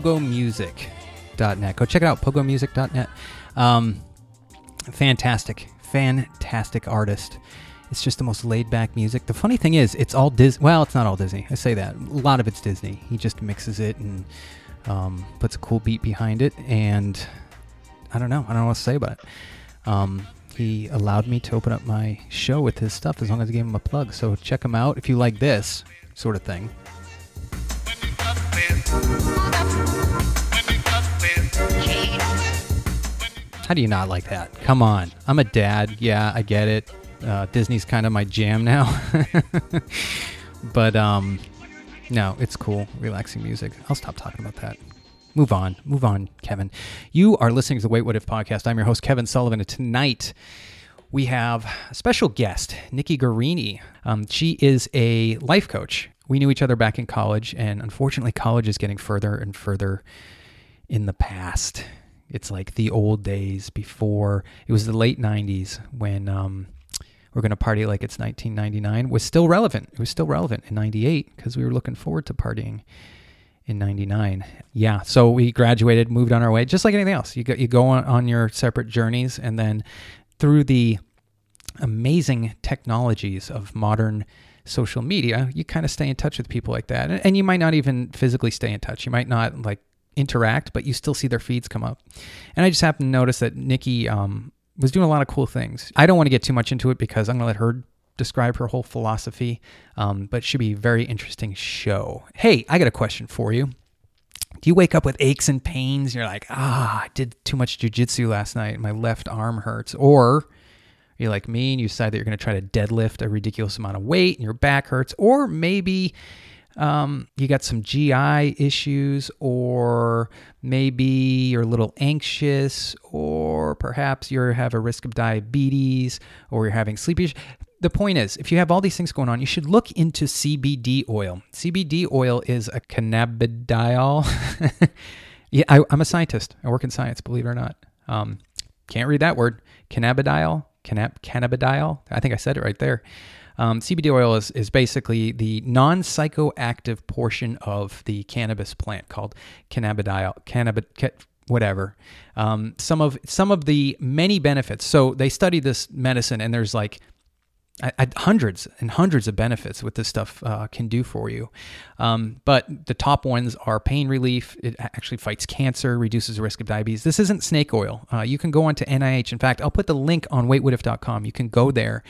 pogomusic.net. Go check it out, pogomusic.net. Um, fantastic, fantastic artist. It's just the most laid back music. The funny thing is, it's all Disney. Well, it's not all Disney. I say that. A lot of it's Disney. He just mixes it and um, puts a cool beat behind it. And I don't know. I don't know what to say about it. Um, he allowed me to open up my show with his stuff as long as I gave him a plug. So check him out if you like this sort of thing. How do you not like that? Come on. I'm a dad. Yeah, I get it. Uh, Disney's kind of my jam now. but um, no, it's cool. Relaxing music. I'll stop talking about that. Move on. Move on, Kevin. You are listening to the Wait What If podcast. I'm your host, Kevin Sullivan. And tonight, we have a special guest, Nicki Gorini. Um, she is a life coach. We knew each other back in college, and unfortunately, college is getting further and further in the past. It's like the old days before. It was the late 90s when um, we're going to party like it's 1999 was still relevant. It was still relevant in 98 because we were looking forward to partying in 99. Yeah, so we graduated, moved on our way, just like anything else. You go, you go on, on your separate journeys, and then through the amazing technologies of modern social media, you kind of stay in touch with people like that. And, and you might not even physically stay in touch. You might not like interact, but you still see their feeds come up. And I just happened to notice that Nicki um, was doing a lot of cool things. I don't want to get too much into it because I'm going to let her describe her whole philosophy, um, but should be a very interesting show. Hey, I got a question for you. Do you wake up with aches and pains? You're like, ah, I did too much jujitsu last night. My left arm hurts. Or you're like me and you decide that you're going to try to deadlift a ridiculous amount of weight and your back hurts. Or maybe um, you got some GI issues, or maybe you're a little anxious, or perhaps you have a risk of diabetes, or you're having sleep issues. The point is, if you have all these things going on, you should look into CBD oil. CBD oil is a cannabidiol. yeah, I, am a scientist. I work in science, believe it or not. Um, can't read that word. Cannabidiol, cannab- cannabidiol. I think I said it right there. Um, CBD oil is, is basically the non psychoactive portion of the cannabis plant called cannabidiol, cannabis, whatever. Um, some of some of the many benefits. So they study this medicine, and there's like I, I, hundreds and hundreds of benefits what this stuff uh, can do for you. Um, but the top ones are pain relief. It actually fights cancer, reduces the risk of diabetes. This isn't snake oil. Uh, you can go onto NIH. In fact, I'll put the link on waitwhatif.com. You can go there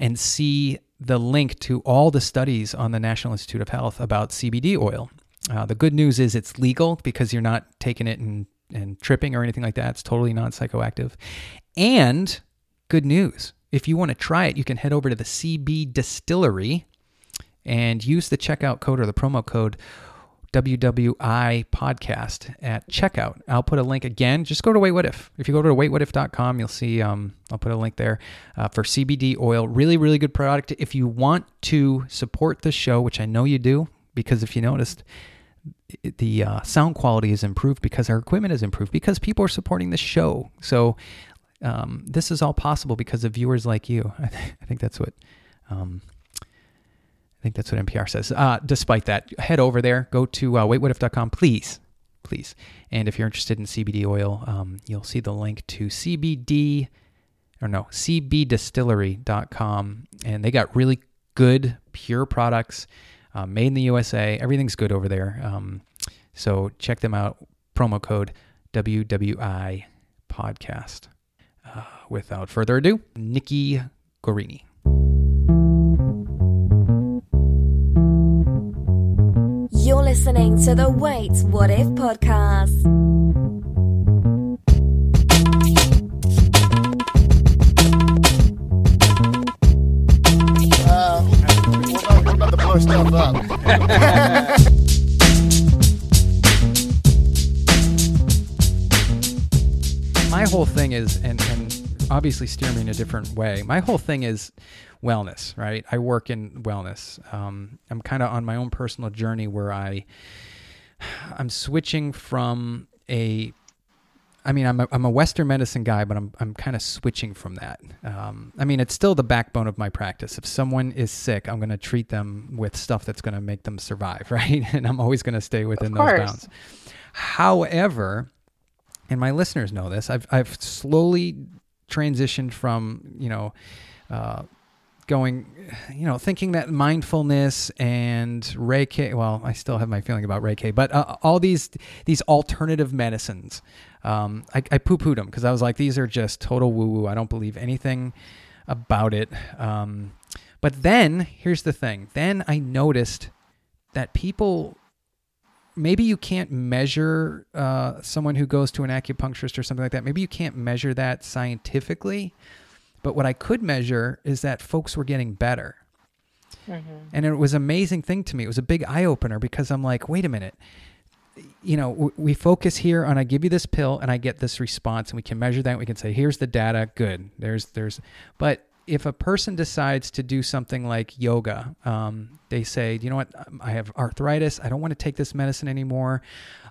and see the link to all the studies on the National Institute of Health about CBD oil. Uh, the good news is it's legal because you're not taking it and, and tripping or anything like that. It's totally non psychoactive. And good news if you want to try it, you can head over to the CBDistillery and use the checkout code or the promo code WWI podcast at checkout. I'll put a link again. Just go to Wait What If. If you go to waitwhatif.com, you'll see, um, I'll put a link there uh, for CBD oil. Really, really good product. If you want to support the show, which I know you do, because if you noticed, the uh, sound quality is improved because our equipment is improved because people are supporting the show. So um, this is all possible because of viewers like you. I, th- I think that's what. Um, I think that's what NPR says. Uh, despite that, head over there, go to uh, waitwhatif.com, please, please. And if you're interested in CBD oil, um, you'll see the link to CBD, or no, cbdistillery.com. And they got really good, pure products uh, made in the USA. Everything's good over there. Um, so check them out. Promo code WWI podcast. Without further ado, Nicki Gorini. You're listening to the Wait What If podcast. Uh, we're, about, we're about stuff up. My whole thing is, and, and obviously steer me in a different way. My whole thing is wellness, right? I work in wellness. Um, I'm kind of on my own personal journey where I I'm switching from a I mean, I'm a, I'm a Western medicine guy, but I'm, I'm kind of switching from that. Um, I mean, it's still the backbone of my practice. If someone is sick, I'm going to treat them with stuff that's going to make them survive, right? And I'm always going to stay within those bounds. However, and my listeners know this, I've I've slowly transitioned from you know. Uh, going, you know, thinking that mindfulness and Reiki. Well, I still have my feeling about Reiki, but uh, all these these alternative medicines, um, I, I poo pooed them because I was like, these are just total woo woo. I don't believe anything about it. Um, but then here's the thing. Then I noticed that people. Maybe you can't measure uh, someone who goes to an acupuncturist or something like that. Maybe you can't measure that scientifically, but what I could measure is that folks were getting better. Mm-hmm. And it was an amazing thing to me. It was a big eye opener because I'm like, wait a minute. You know, w- we focus here on I give you this pill and I get this response, and we can measure that. We can say, here's the data. Good. There's, there's, but if a person decides to do something like yoga, um, they say, you know what, I have arthritis. I don't want to take this medicine anymore.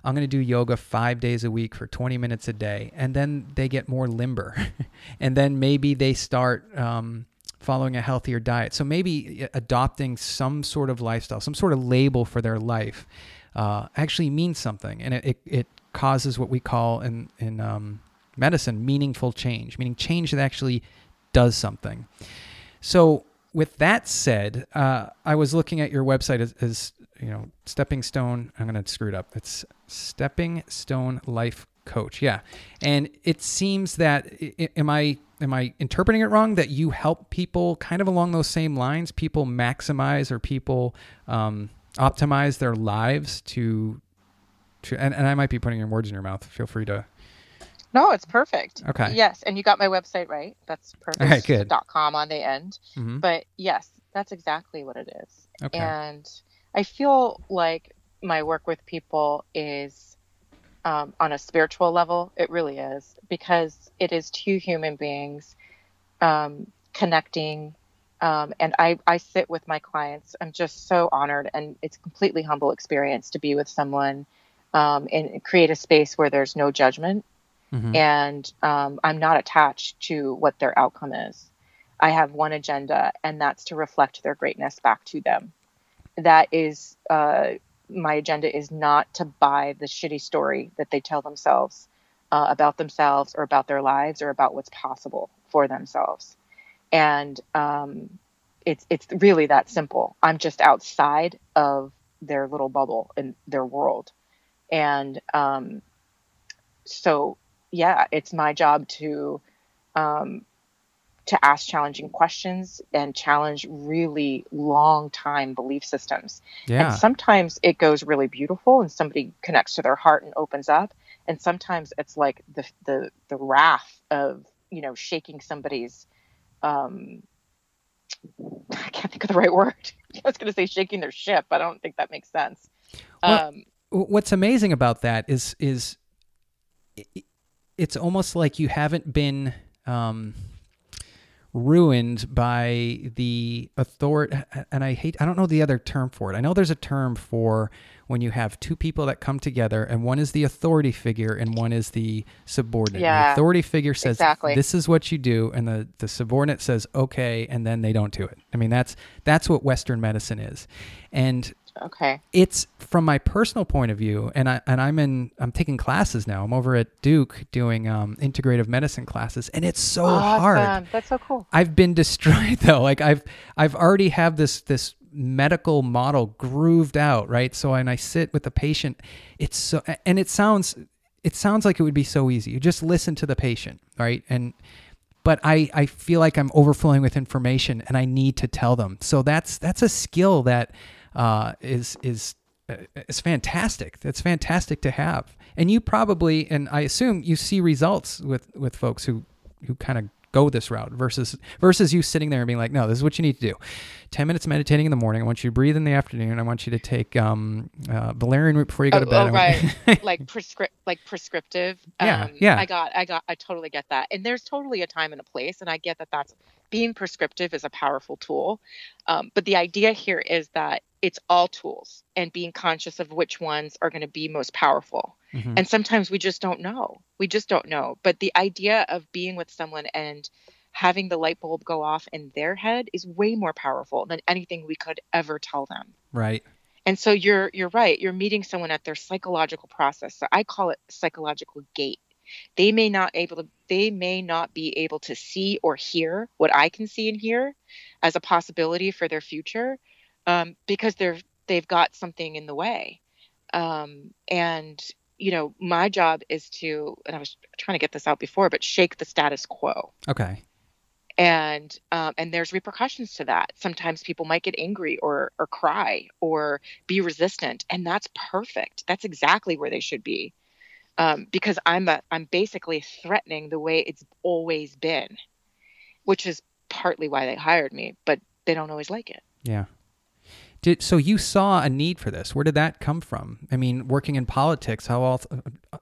I'm going to do yoga five days a week for 20 minutes a day. And then they get more limber. and then maybe they start um, following a healthier diet. So maybe adopting some sort of lifestyle, some sort of label for their life uh, actually means something. And it, it, it, causes what we call in, in um, medicine meaningful change, meaning change that actually does something. So, with that said, uh, I was looking at your website as, as you know, Stepping Stone. I'm going to screw it up. It's Stepping Stone Life Coach. Yeah, and it seems that am I am I interpreting it wrong? That you help people kind of along those same lines. People maximize or people um, optimize their lives to to. And, and I might be putting your words in your mouth. Feel free to no, it's perfect. Okay. Yes, and you got my website right. That's perfect. Okay, good. Dot com on the end. Mm-hmm. But yes, that's exactly what it is. Okay. And I feel like my work with people is um, on a spiritual level. It really is because it is two human beings um, connecting. Um, and I, I sit with my clients. I'm just so honored, and it's a completely humble experience to be with someone um, and create a space where there's no judgment mm-hmm. and um, I'm not attached to what their outcome is. I have one agenda, and that's to reflect their greatness back to them. That is, uh, my agenda is not to buy the shitty story that they tell themselves uh, about themselves or about their lives or about what's possible for themselves. And um, it's it's really that simple. I'm just outside of their little bubble in their world, and um, so yeah, it's my job to um, to ask challenging questions and challenge really long time belief systems. Yeah. And sometimes it goes really beautiful and somebody connects to their heart and opens up. And sometimes it's like the the the wrath of, you know, shaking somebody's um I can't think of the right word. I was gonna say shaking their ship. I don't think that makes sense. Well, um, what's amazing about that is is it's almost like you haven't been um, ruined by the authority. And I hate, I don't know the other term for it. I know there's a term for when you have two people that come together and one is the authority figure and one is the subordinate. Yeah, the authority figure says, exactly. this is what you do. And the, the subordinate says, okay. And then they don't do it. I mean, that's, that's what Western medicine is. And Okay. It's from my personal point of view, and I and I'm in I'm taking classes now. I'm over at Duke doing um, integrative medicine classes, and it's so awesome. hard. That's so cool. I've been destroyed though. Like I've I've already have this this medical model grooved out, right? So when I sit with the patient, it's so and it sounds it sounds like it would be so easy. You just listen to the patient, right? And but I, I feel like I'm overflowing with information and I need to tell them. So that's that's a skill that uh, is is uh, is fantastic. That's fantastic to have. And you probably, and I assume you see results with with folks who who kind of go this route versus versus you sitting there and being like, no, this is what you need to do. Ten minutes meditating in the morning. I want you to breathe in the afternoon. I want you to take um, uh, valerian root before you go oh, to bed. Oh, right, like prescript, like prescriptive. Yeah, um, yeah. I got, I got, I totally get that. And there's totally a time and a place, and I get that. That's being prescriptive is a powerful tool. Um, but the idea here is that it's all tools and being conscious of which ones are going to be most powerful. Mm-hmm. And sometimes we just don't know. We just don't know. But the idea of being with someone and having the light bulb go off in their head is way more powerful than anything we could ever tell them. Right. and so you're you're right you're meeting someone at their psychological process so i call it psychological gate they may not able to they may not be able to see or hear what i can see and hear as a possibility for their future um, because they're they've got something in the way. Um, and you know my job is to and i was trying to get this out before but shake the status quo. Okay. and um, and there's repercussions to that. Sometimes people might get angry or or cry or be resistant and that's perfect. That's exactly where they should be. Um, because i'm a i'm basically threatening the way it's always been which is partly why they hired me but they don't always like it. Yeah. Did so you saw a need for this? Where did that come from? I mean, working in politics, how else,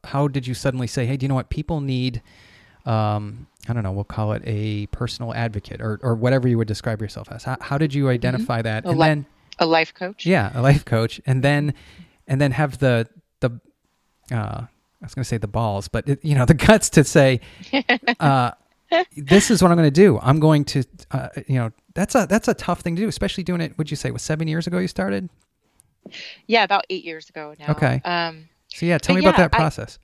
how did you suddenly say, "Hey, do you know what people need?" Um, I don't know. We'll call it a personal advocate or or whatever you would describe yourself as. How, how did you identify that? A and li- then, a life coach yeah, a life coach, and then and then have the the uh, I was going to say the balls, but it, you know the guts to say, uh, "This is what I'm going to do. I'm going to," uh, you know, that's a that's a tough thing to do, especially doing it. Would you say was seven years ago you started? yeah about eight years ago now Okay. um So yeah, tell me about yeah, that I- process.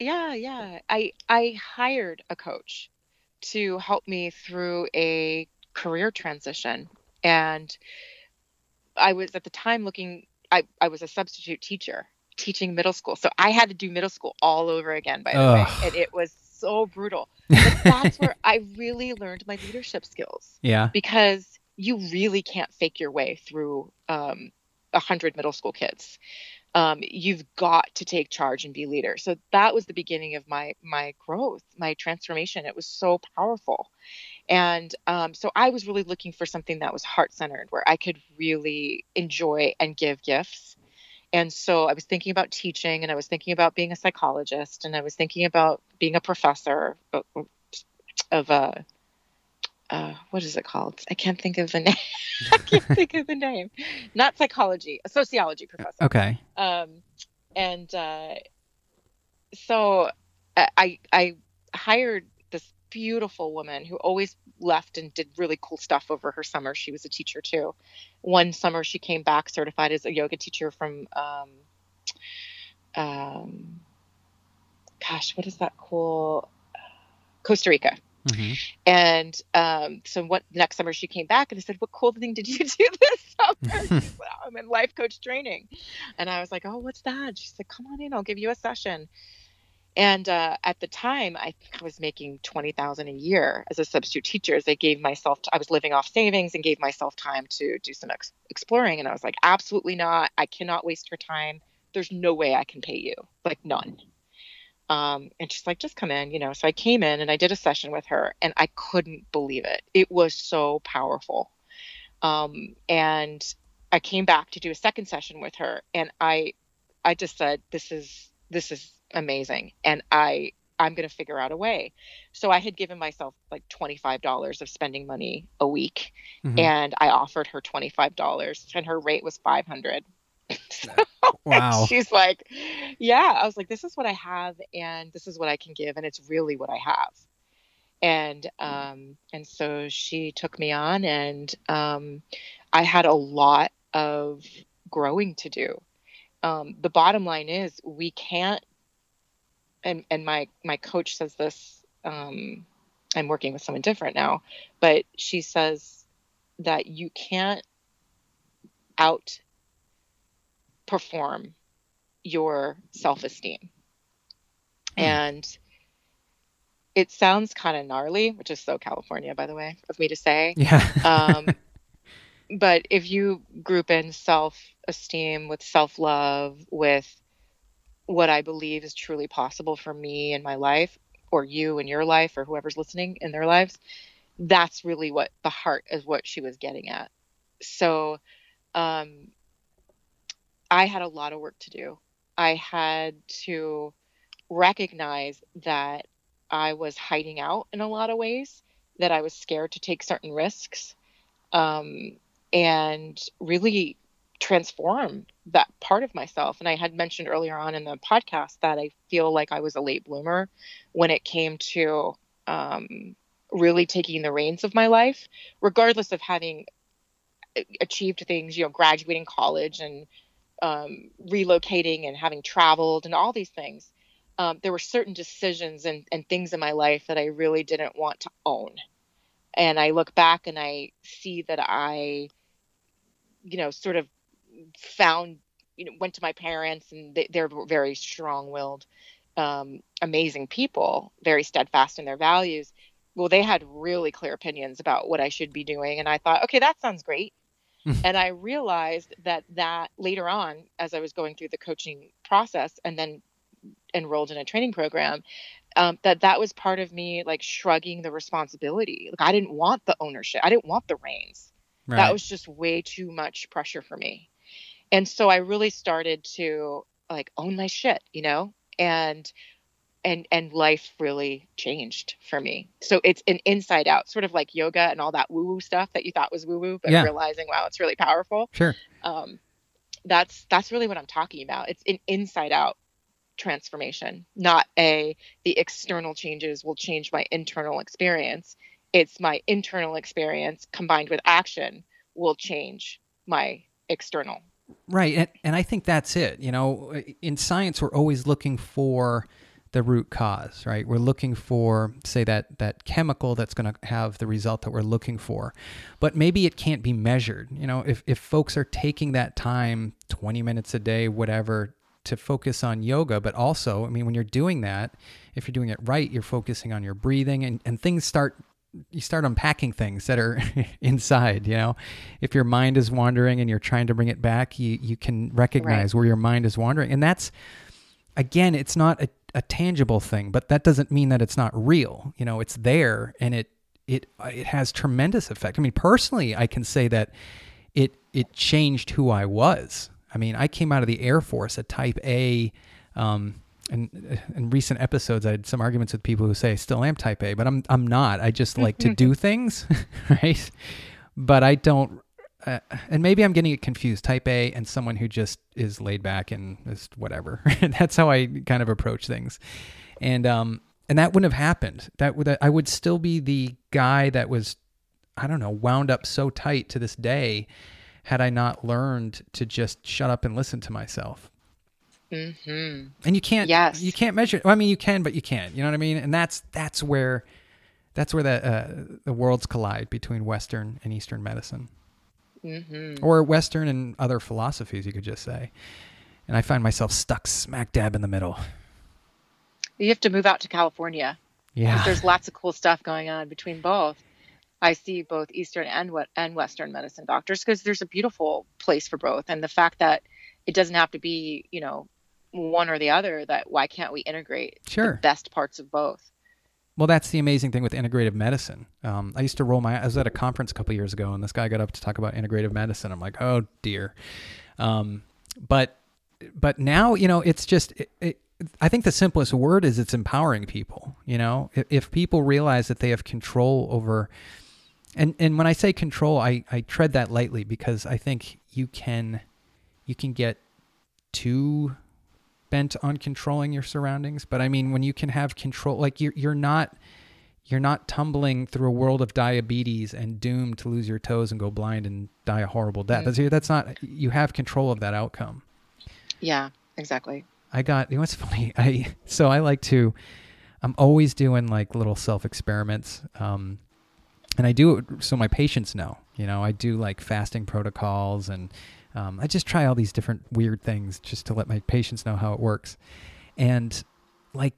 Yeah, yeah. I I hired a coach to help me through a career transition and I was at the time looking I I was a substitute teacher teaching middle school. So I had to do middle school all over again by the way and it was so brutal. But that's where I really learned my leadership skills yeah. because you really can't fake your way through um, a hundred middle school kids. Um, you've got to take charge and be leader. So that was the beginning of my my growth, my transformation. It was so powerful, and um, so I was really looking for something that was heart centered, where I could really enjoy and give gifts. And so I was thinking about teaching, and I was thinking about being a psychologist, and I was thinking about being a professor of, of uh, uh, what is it called? I can't think of the name. I can't think of the name. Not psychology, a sociology professor. Okay. Um, and uh, so I- I I hired beautiful woman who always left and did really cool stuff over her summer. She was a teacher too. One summer she came back certified as a yoga teacher from um, um, gosh, what is that cool? Costa Rica. hmm And um, so what next summer she came back and I said, What cool thing did you do this summer? Said, "Oh, I'm in life coach training. And I was like, Oh, what's that? She said, Come on in, I'll give you a session. And uh, at the time, I think I was making twenty thousand a year as a substitute teacher. As I gave myself, I was living off savings and gave myself time to do some ex- exploring. And I was like, absolutely not. I cannot waste your time. There's no way I can pay you, like none. Um, and she's like, just come in, you know. So I came in and I did a session with her, and I couldn't believe it. It was so powerful. Um, and I came back to do a second session with her, and I, I just said, this is this is amazing, and I I'm going to figure out a way. So I had given myself like $25 of spending money a week, Mhm. and I offered her $25, and her rate was 500. Wow. She's like, yeah. I was like, this is what I have, and this is what I can give, and it's really what I have. And um, and so she took me on, and um, I had a lot of growing to do. Um, the bottom line is, we can't. And and my my coach says this. Um, I'm working with someone different now, but she says that you can't out perform your self-esteem Hmm. and it sounds kind of gnarly which is so california by the way of me to say Yeah. um, but if you group in self-esteem with self-love with what i believe is truly possible for me in my life or you in your life or whoever's listening in their lives that's really what the heart is what she was getting at. So um, i had a lot of work to do. I had to recognize that i was hiding out in a lot of ways that i was scared to take certain risks um, and really transform that part of myself. And I had mentioned earlier on in the podcast that I feel like I was a late bloomer when it came to um, really taking the reins of my life, regardless of having achieved things, you know, graduating college and um, relocating and having traveled and all these things, um, there were certain decisions and, and things in my life that I really didn't want to own. And I look back and I see that I, you know, sort of found, you know, went to my parents and they, they're very strong willed, um, amazing people, very steadfast in their values. Well, they had really clear opinions about what I should be doing. And I thought, okay, that sounds great. and I realized that that later on, as I was going through the coaching process and then enrolled in a training program, um, that that was part of me like shrugging the responsibility. Like I didn't want the ownership. I didn't want the reins. Right. That was just way too much pressure for me. And so I really started to like own my shit, you know? And and and life really changed for me. So it's an inside out, sort of like yoga and all that woo woo stuff that you thought was woo woo, but Yeah. realizing wow, it's really powerful. Sure. Um, that's that's really what I'm talking about. It's an inside out transformation, not a the external changes will change my internal experience. It's my internal experience combined with action will change my external. Right. And, and I think that's it. You know, in science, we're always looking for the root cause, right? We're looking for, say, that, that chemical that's going to have the result that we're looking for. But maybe it can't be measured. You know, if, if folks are taking that time, 20 minutes a day, whatever, to focus on yoga, but also, I mean, when you're doing that, if you're doing it right, you're focusing on your breathing and, and things start you start unpacking things that are inside you know? If your mind is wandering and you're trying to bring it back you you can recognize where your mind is wandering. And that's again it's not a, a tangible thing but that doesn't mean that it's not real. You know it's there and it it it has tremendous effect. I mean personally i can say that it it changed who i was. I mean i came out of the air force a type a um, and in recent episodes, I had some arguments with people who say I still am type A, but I'm I'm not. I just like to do things, right? But I don't. Uh, and maybe I'm getting it confused. Type A and someone who just is laid back and is whatever. That's how I kind of approach things, and um and that wouldn't have happened. That would I would still be the guy that was, I don't know, wound up so tight to this day, had I not learned to just shut up and listen to myself Mm-hmm. and you can't Yes. you can't measure well, i mean you can but you can't you know what i mean and that's that's where that's where the uh, the worlds collide between western and eastern medicine Mm-hmm. or western and other philosophies you could just say and i find myself stuck smack dab in the middle You have to move out to California. yeah There's lots of cool stuff going on between both. I see both Eastern and and Western medicine doctors because there's a beautiful place for both, and the fact that it doesn't have to be, you know, one or the other. That why can't we integrate Sure. the best parts of both? Well, that's the amazing thing with integrative medicine. Um, I used to roll my. I was at a conference a couple years ago, and this guy got up to talk about integrative medicine. I'm like, oh dear. Um, but but now you know, it's just. It, it, I think the simplest word is it's empowering people. You know, if, if people realize that they have control over, and and when I say control, I I tread that lightly because I think you can, you can get too bent on controlling your surroundings but i mean when you can have control like you're you're not you're not tumbling through a world of diabetes and doomed to lose your toes and go blind and die a horrible death. That's, that's not you have control of that outcome. Yeah, exactly. i got you know what's funny? I so i like to i'm always doing like little self experiments um and i do it so my patients know you know i do like fasting protocols and um, i just try all these different weird things just to let my patients know how it works. And like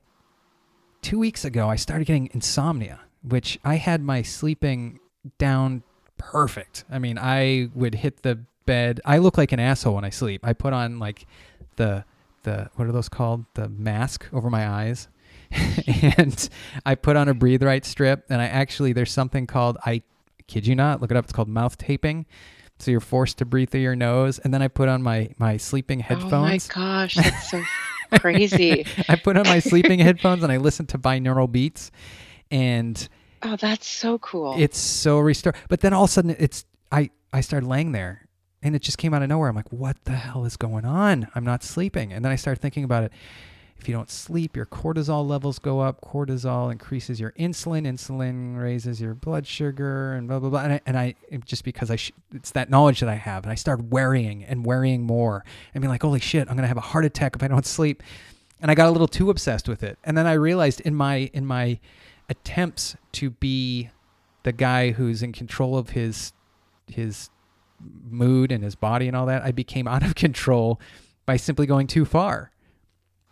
two weeks ago i started getting insomnia which i had my sleeping down perfect. I mean i would hit the bed. I look like an asshole when i sleep. I put on like the the what are those called? The mask over my eyes. And i put on a breathe right strip and i actually there's something called i kid you not look it up. It's called mouth taping so you're forced to breathe through your nose and then i put on my my sleeping headphones Oh my gosh, that's so crazy. I put on my sleeping headphones and I listen to binaural beats, and Oh, that's so cool. it's so restore. But then all of a sudden, it's I I started laying there, and it just came out of nowhere. I'm like, what the hell is going on? I'm not sleeping. And then I started thinking about it. If you don't sleep, your cortisol levels go up. Cortisol increases your insulin. Insulin raises your blood sugar, and blah blah blah. And I, and I just because I sh- it's that knowledge that I have, and I started worrying and worrying more, and being like, holy shit, I'm gonna have a heart attack if I don't sleep. And I got a little too obsessed with it, and then I realized in my in my attempts to be the guy who's in control of his his mood and his body and all that, I became out of control by simply going too far.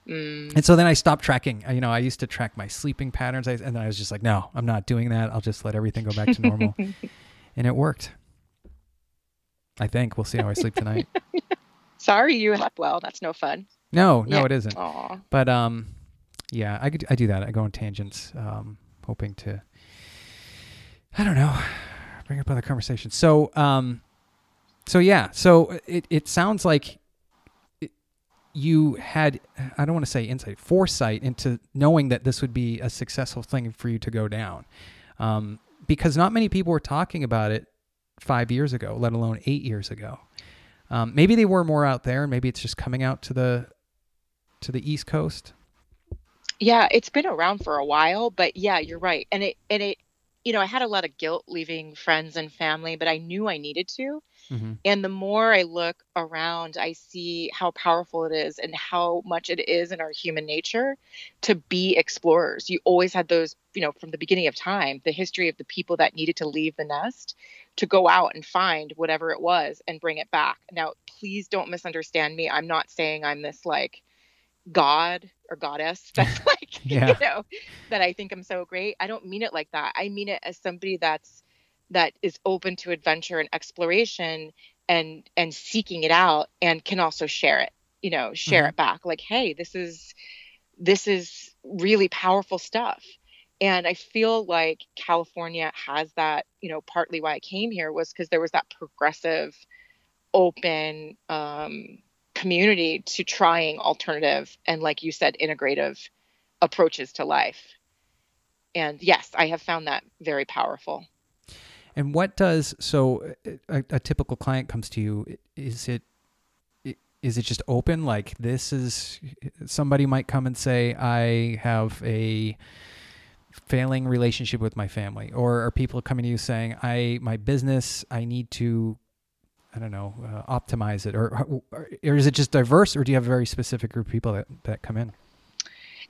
Mm. And so then I stopped tracking. Uh, You know, I used to track my sleeping patterns, and then I was just like, no, I'm not doing that. I'll just let everything go back to normal, and it worked. I think we'll see how I sleep tonight. Sorry, you slept well. That's no fun. No, no, Yeah. it isn't. Aw. But um, yeah, I could, I do that. I go on tangents, um, hoping to, I don't know, bring up other conversations. So um, so yeah, so it it sounds like you had I don't want to say insight, foresight into knowing that this would be a successful thing for you to go down, um, because not many people were talking about it five years ago, let alone eight years ago. Um, maybe they were more out there, and maybe it's just coming out to the to the East Coast. Yeah, it's been around for a while, but yeah, you're right. And it and it you know, I had a lot of guilt leaving friends and family, but I knew I needed to. Mm-hmm. And the more I look around, I see how powerful it is and how much it is in our human nature to be explorers. You always had those, you know, from the beginning of time, the history of the people that needed to leave the nest to go out and find whatever it was and bring it back. Now, please don't misunderstand me. I'm not saying I'm this like god or goddess that's like Yeah. you know that I think I'm so great. I don't mean it like that. I mean it as somebody that's that is open to adventure and exploration and and seeking it out and can also share it. You know, share Mhm. it back like, "Hey, this is this is really powerful stuff." And I feel like California has that, you know, partly why I came here was because there was that progressive, open um, community to trying alternative and, like you said, integrative approaches to life. And yes, I have found that very powerful. And what does so a, a typical client comes to you? Is it is it just open? Like this is somebody might come and say, "I have a failing relationship with my family," or are people coming to you saying, "I my business, I need to." I don't know, uh, optimize it, or, or or is it just diverse, or do you have a very specific group of people that, that come in?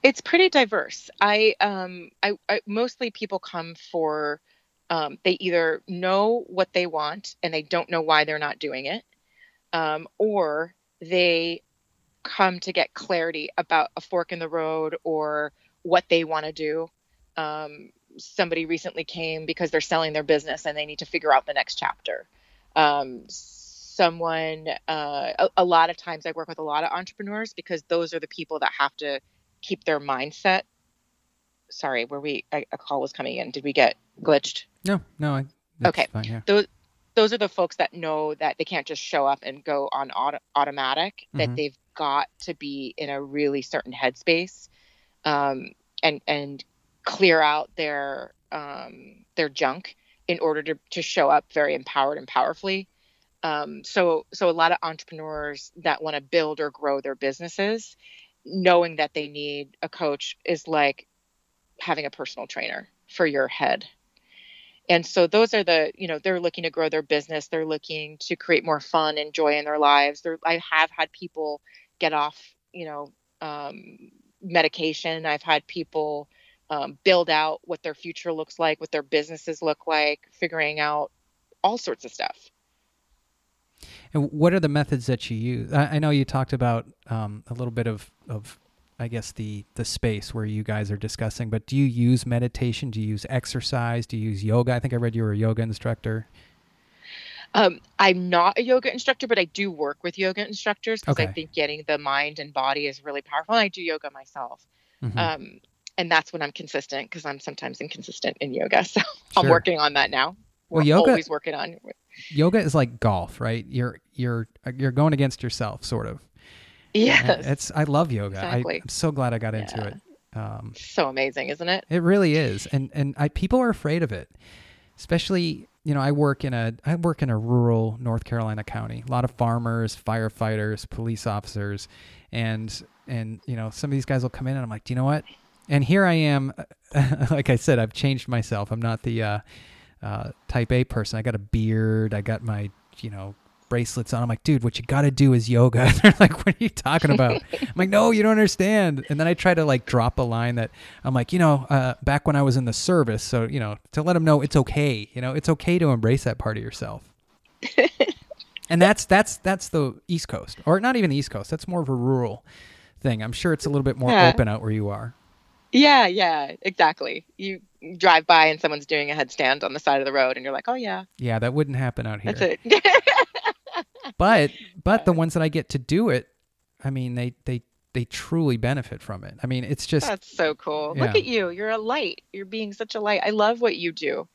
It's pretty diverse. I um I, I mostly people come for um, they either know what they want and they don't know why they're not doing it, um, or they come to get clarity about a fork in the road or what they want to do. Um, somebody recently came because they're selling their business and they need to figure out the next chapter. Um, someone, uh, a, a lot of times I work with a lot of entrepreneurs because those are the people that have to keep their mindset. Sorry, were we? A, a call was coming in. Did we get glitched? No, no, I, Okay. fine, yeah. those those are the folks that know that they can't just show up and go on auto- automatic Mhm. that they've got to be in a really certain headspace um, and and clear out their um, their junk in order to, to show up very empowered and powerfully um, so so a lot of entrepreneurs that want to build or grow their businesses knowing that they need a coach is like having a personal trainer for your head. And so those are the you know they're looking to grow their business. They're looking to create more fun and joy in their lives. They're, i have had people get off you know um, medication. I've had people um, build out what their future looks like what their businesses look like figuring out all sorts of stuff And what are the methods that you use? I, I know you talked about um, a little bit of, of, I guess the the space where you guys are discussing. But do you use meditation? Do you use exercise? Do you use yoga? I think I read you were a yoga instructor. um, i'm not a yoga instructor but i do work with yoga instructors because i think getting the mind and body is really powerful and i do yoga myself Mhm. um, and that's when i'm consistent because i'm sometimes inconsistent in yoga so i'm working on that now Well, We're yoga- always working on yoga is like golf, right? You're you're you're going against yourself, sort of. Yes It's I love yoga. Exactly. I, I'm so glad I got into it. Um, so amazing isn't it It really is, and and I people are afraid of it. especially you know I work in a I work in a rural North Carolina county. A lot of farmers, firefighters, police officers, and and you know some of these guys will come in and I'm like, do you know what? And here I am, like I said, I've changed myself. I'm not the uh, uh, type A person. I got a beard. I got my you know bracelets on. I'm like, dude, what you got to do is yoga. They're like, what are you talking about? I'm like, no, you don't understand. And then I try to like drop a line that I'm like, you know, uh, back when I was in the service. So, you know, to let them know it's okay. You know, it's okay to embrace that part of yourself. and that's, that's, that's the East Coast or not even the East Coast. That's more of a rural thing. I'm sure it's a little bit more Yeah. open out where you are. Yeah, yeah, exactly. You drive by and someone's doing a headstand on the side of the road, and you're like, oh yeah, Yeah, that wouldn't happen out here. that's it. but but the ones that I get to do it, I mean, they they they truly benefit from it. I mean, it's just That's so cool. Look at you. You're a light. You're being such a light. I love what you do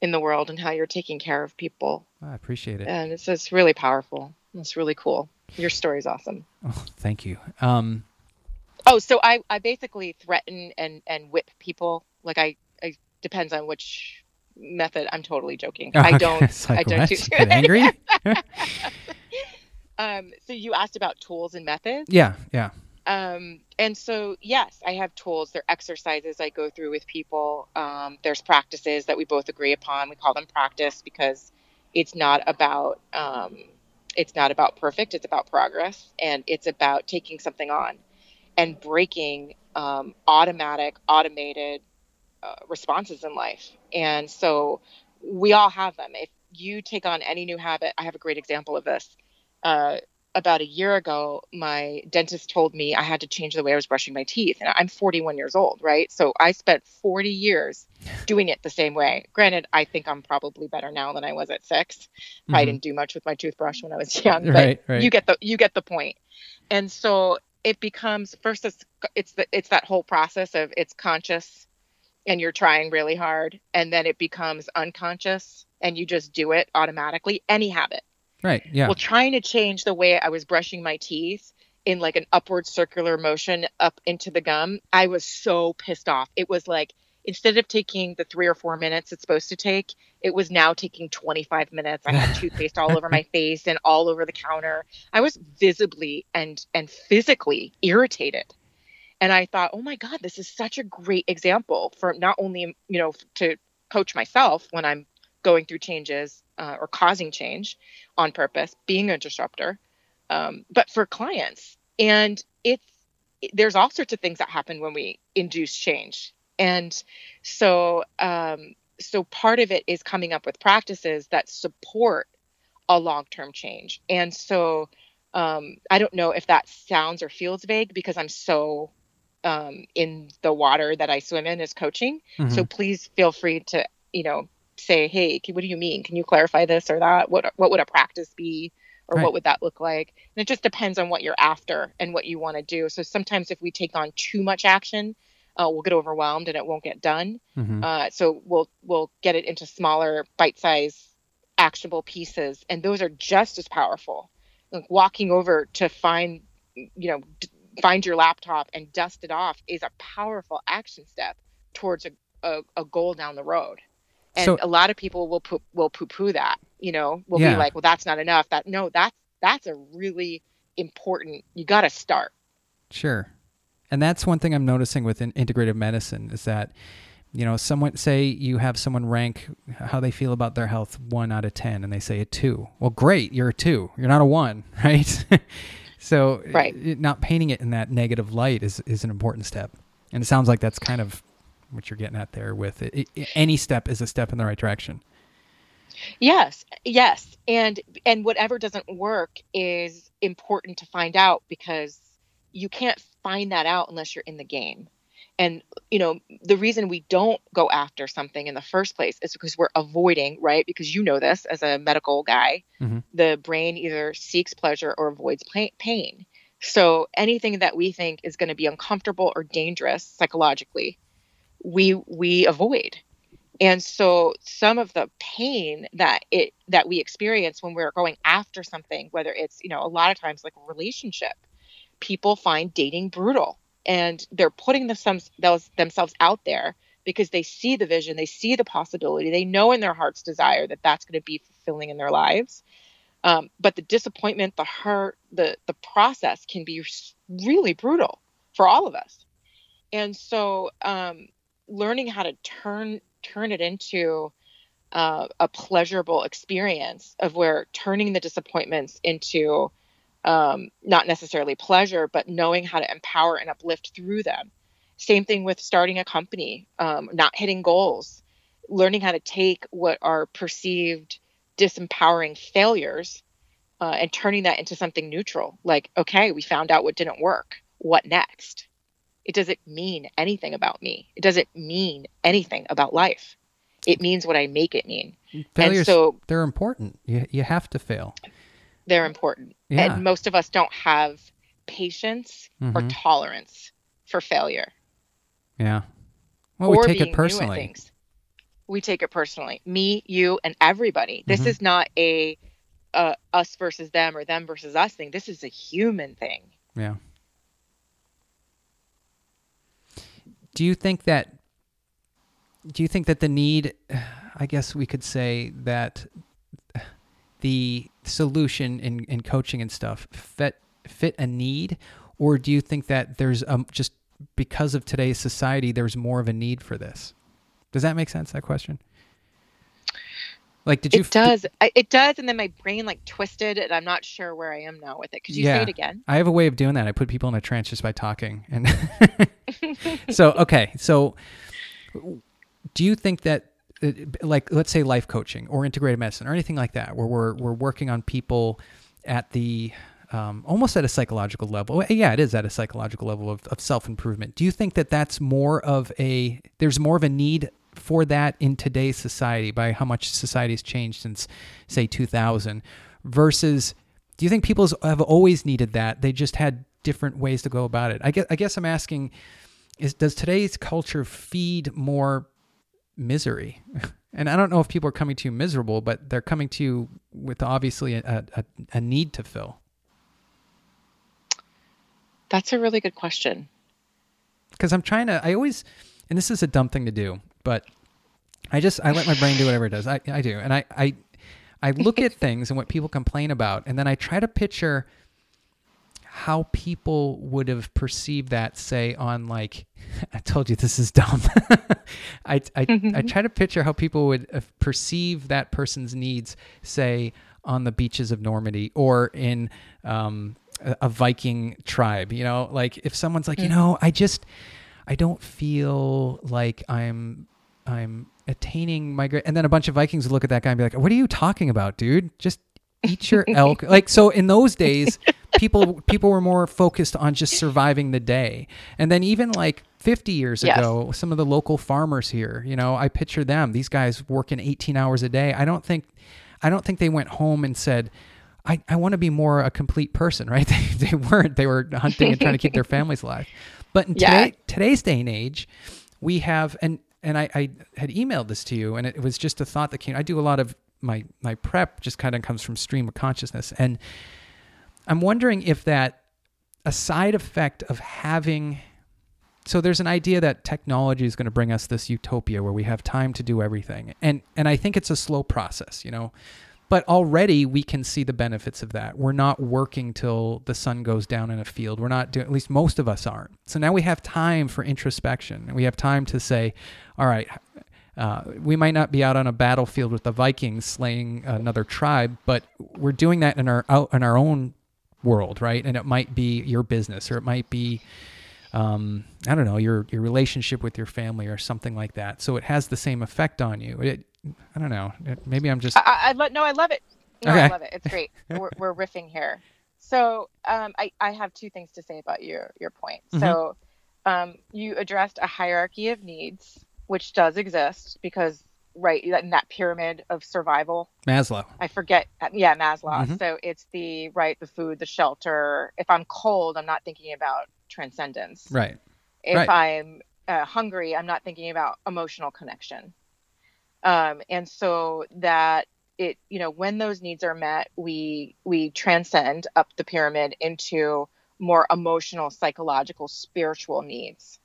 in the world and how you're taking care of people. I appreciate it. And it's it's really powerful. It's really cool. Your story's awesome. Oh, thank you. Um, Oh, so I, I basically threaten and, and whip people. Like I, I depends on which method. I'm totally joking. I okay. don't. Like, I don't do. Get angry? um. So you asked about tools and methods. yeah, yeah. Um, and so, yes, I have tools. They're exercises I go through with people. Um, there's practices that we both agree upon. We call them practice because it's not about um, it's not about perfect. It's about progress, and it's about taking something on and breaking um, automatic, automated uh, responses in life. And so, we all have them. If you take on any new habit, I have a great example of this. Uh, about a year ago, my dentist told me I had to change the way I was brushing my teeth. And I'm 41 years old, right? So I spent 40 years doing it the same way. Granted, I think I'm probably better now than I was at 6 I Mhm. didn't do much with my toothbrush when I was young, but Right, right. you get the you get the point. And so it becomes first it's it's the it's that whole process of it's conscious and you're trying really hard and then it becomes unconscious and you just do it automatically any habit Right. Yeah. well, trying to change the way I was brushing my teeth in like an upward circular motion up into the gum, I was so pissed off. It was like instead of taking the three or four minutes it's supposed to take, it was now taking 25 minutes. I had toothpaste all over my face and all over the counter. I was visibly and and physically irritated. And I thought, oh my God, this is such a great example for not only, you know, to coach myself when I'm going through changes uh, or causing change on purpose, being a disruptor, um, but for clients. And it's there's all sorts of things that happen when we induce change. And so um, so part of it is coming up with practices that support a long-term change. And so um, I don't know if that sounds or feels vague because I'm so um, in the water that I swim in as coaching. Mhm. So please feel free to, you know, say, hey, what do you mean? Can you clarify this or that? What what would a practice be? Or Right. what would that look like? And it just depends on what you're after and what you want to do. So sometimes if we take on too much action, uh, we'll get overwhelmed and it won't get done. Mhm. Uh, so we'll we'll get it into smaller, bite-sized, actionable pieces, and those are just as powerful. Like walking over to find, you know, d- find your laptop and dust it off is a powerful action step towards a, a, a goal down the road. And So- a lot of people will poo, will poo-poo that. You know, will Yeah. be like, well, that's not enough. That no, that's that's a really important. You got to start. Sure. And that's one thing I'm noticing with integrative medicine is that, you know, someone say you have someone rank how they feel about their health one out of 10 and they say a two. Well, great. You're a two. You're not a one, right? so, Right. it- not painting it in that negative light is, is an important step. And it sounds like that's kind of what you're getting at there with it. it. Any step is a step in the right direction. Yes, yes. And and whatever doesn't work is important to find out because you can't find that out unless you're in the game. And you know, the reason we don't go after something in the first place is because we're avoiding, right? Because you know this as a medical guy, Mhm. the brain either seeks pleasure or avoids pain. So anything that we think is going to be uncomfortable or dangerous psychologically, we we avoid and so some of the pain that it that we experience when we're going after something whether it's you know a lot of times like a relationship people find dating brutal and they're putting themselves themselves out there because they see the vision, they see the possibility, they know in their heart's desire that that's going to be fulfilling in their lives. Um, but the disappointment, the hurt, the the process can be really brutal for all of us. And so, um, learning how to turn turn it into uh, a pleasurable experience of where turning the disappointments into um, not necessarily pleasure, but knowing how to empower and uplift through them. Same thing with starting a company, um, not hitting goals, learning how to take what are perceived disempowering failures uh, and turning that into something neutral. Like, okay, we found out what didn't work. What next? It doesn't mean anything about me. It doesn't mean anything about life. It means what I make it mean. Failures, and so they're important. You, you have to fail. They're important. Yeah. And most of us don't have patience or Mhm. tolerance for failure. Yeah. Well, or we take it personally. We take it personally. Me, you, and everybody. This Mhm. is not a uh, us versus them or them versus us thing. This is a human thing. Yeah. Do you think that do you think that the need I guess we could say that the solution in, in coaching and stuff fit fit a need or do you think that there's um just because of today's society there's more of a need for this? Does that make sense that question? Like did you It does. I, it does. And then my brain like twisted, and I'm not sure where I am now with it. Could you Yeah. say it again? I have a way of doing that. I put people in a trance just by talking. And so, okay. So, do you think that, like, let's say life coaching or integrated medicine or anything like that, where we're, we're working on people at the, um, almost at a psychological level. Yeah, it is at a psychological level of, of self improvement. Do you think that that's more of a, there's more of a need for that in today's society by how much society's changed since, say, 2000 versus do you think people have always needed that? They just had different ways to go about it. I guess, I guess I'm asking is does today's culture feed more misery? And I don't know if people are coming to you miserable, but they're coming to you with obviously a, a, a need to fill. That's a really good question. Because I'm trying to, I always, and this is a dumb thing to do, but I just, I let my brain do whatever it does. I, I do. And I, I, I look at things and what people complain about, and then I try to picture how people would have perceived that, say, on like, I told you this is dumb. I, I, I try to picture how people would perceive that person's needs, say, on the beaches of Normandy or in um, a, a Viking tribe. You know, like if someone's like, you know, I just, I don't feel like I'm, I'm attaining my great, and then a bunch of Vikings would look at that guy and be like, "What are you talking about, dude? Just eat your elk." like so, in those days, people people were more focused on just surviving the day, and then even like 50 years Yes. ago, some of the local farmers here, you know, I picture them. These guys working 18 hours a day. I don't think, I don't think they went home and said. I, I want to be more a complete person, right? They, they weren't. They were hunting and trying to keep their families alive. But in Yeah. today, today's day and age, we have and and I, I had emailed this to you, and it was just a thought that came. I do a lot of my my prep, just kind of comes from stream of consciousness, and I'm wondering if that a side effect of having. So there's an idea that technology is going to bring us this utopia where we have time to do everything, and and I think it's a slow process, you know. But already we can see the benefits of that. We're not working till the sun goes down in a field. We're not doing, at least most of us aren't. So now we have time for introspection. And we have time to say, all right, uh, we might not be out on a battlefield with the Vikings slaying another tribe, but we're doing that in our out in our own world, right? And it might be your business, or it might be, um, I don't know, your your relationship with your family, or something like that. So it has the same effect on you. It, I don't know. It, maybe I'm just I, I, no, I love it. No, I love it. It's great. We're, we're riffing here. So um, I, I have two things to say about your your point. Mm-hmm. So um, you addressed a hierarchy of needs, which does exist because right in that pyramid of survival. Maslow. I forget. Yeah, Maslow. Mhm. So it's the right, the food, the shelter. If I'm cold, I'm not thinking about transcendence. Right. If Right. I'm uh, hungry, I'm not thinking about emotional connection. Um, and so that it, you know, when those needs are met, we we transcend up the pyramid into more emotional, psychological, spiritual needs.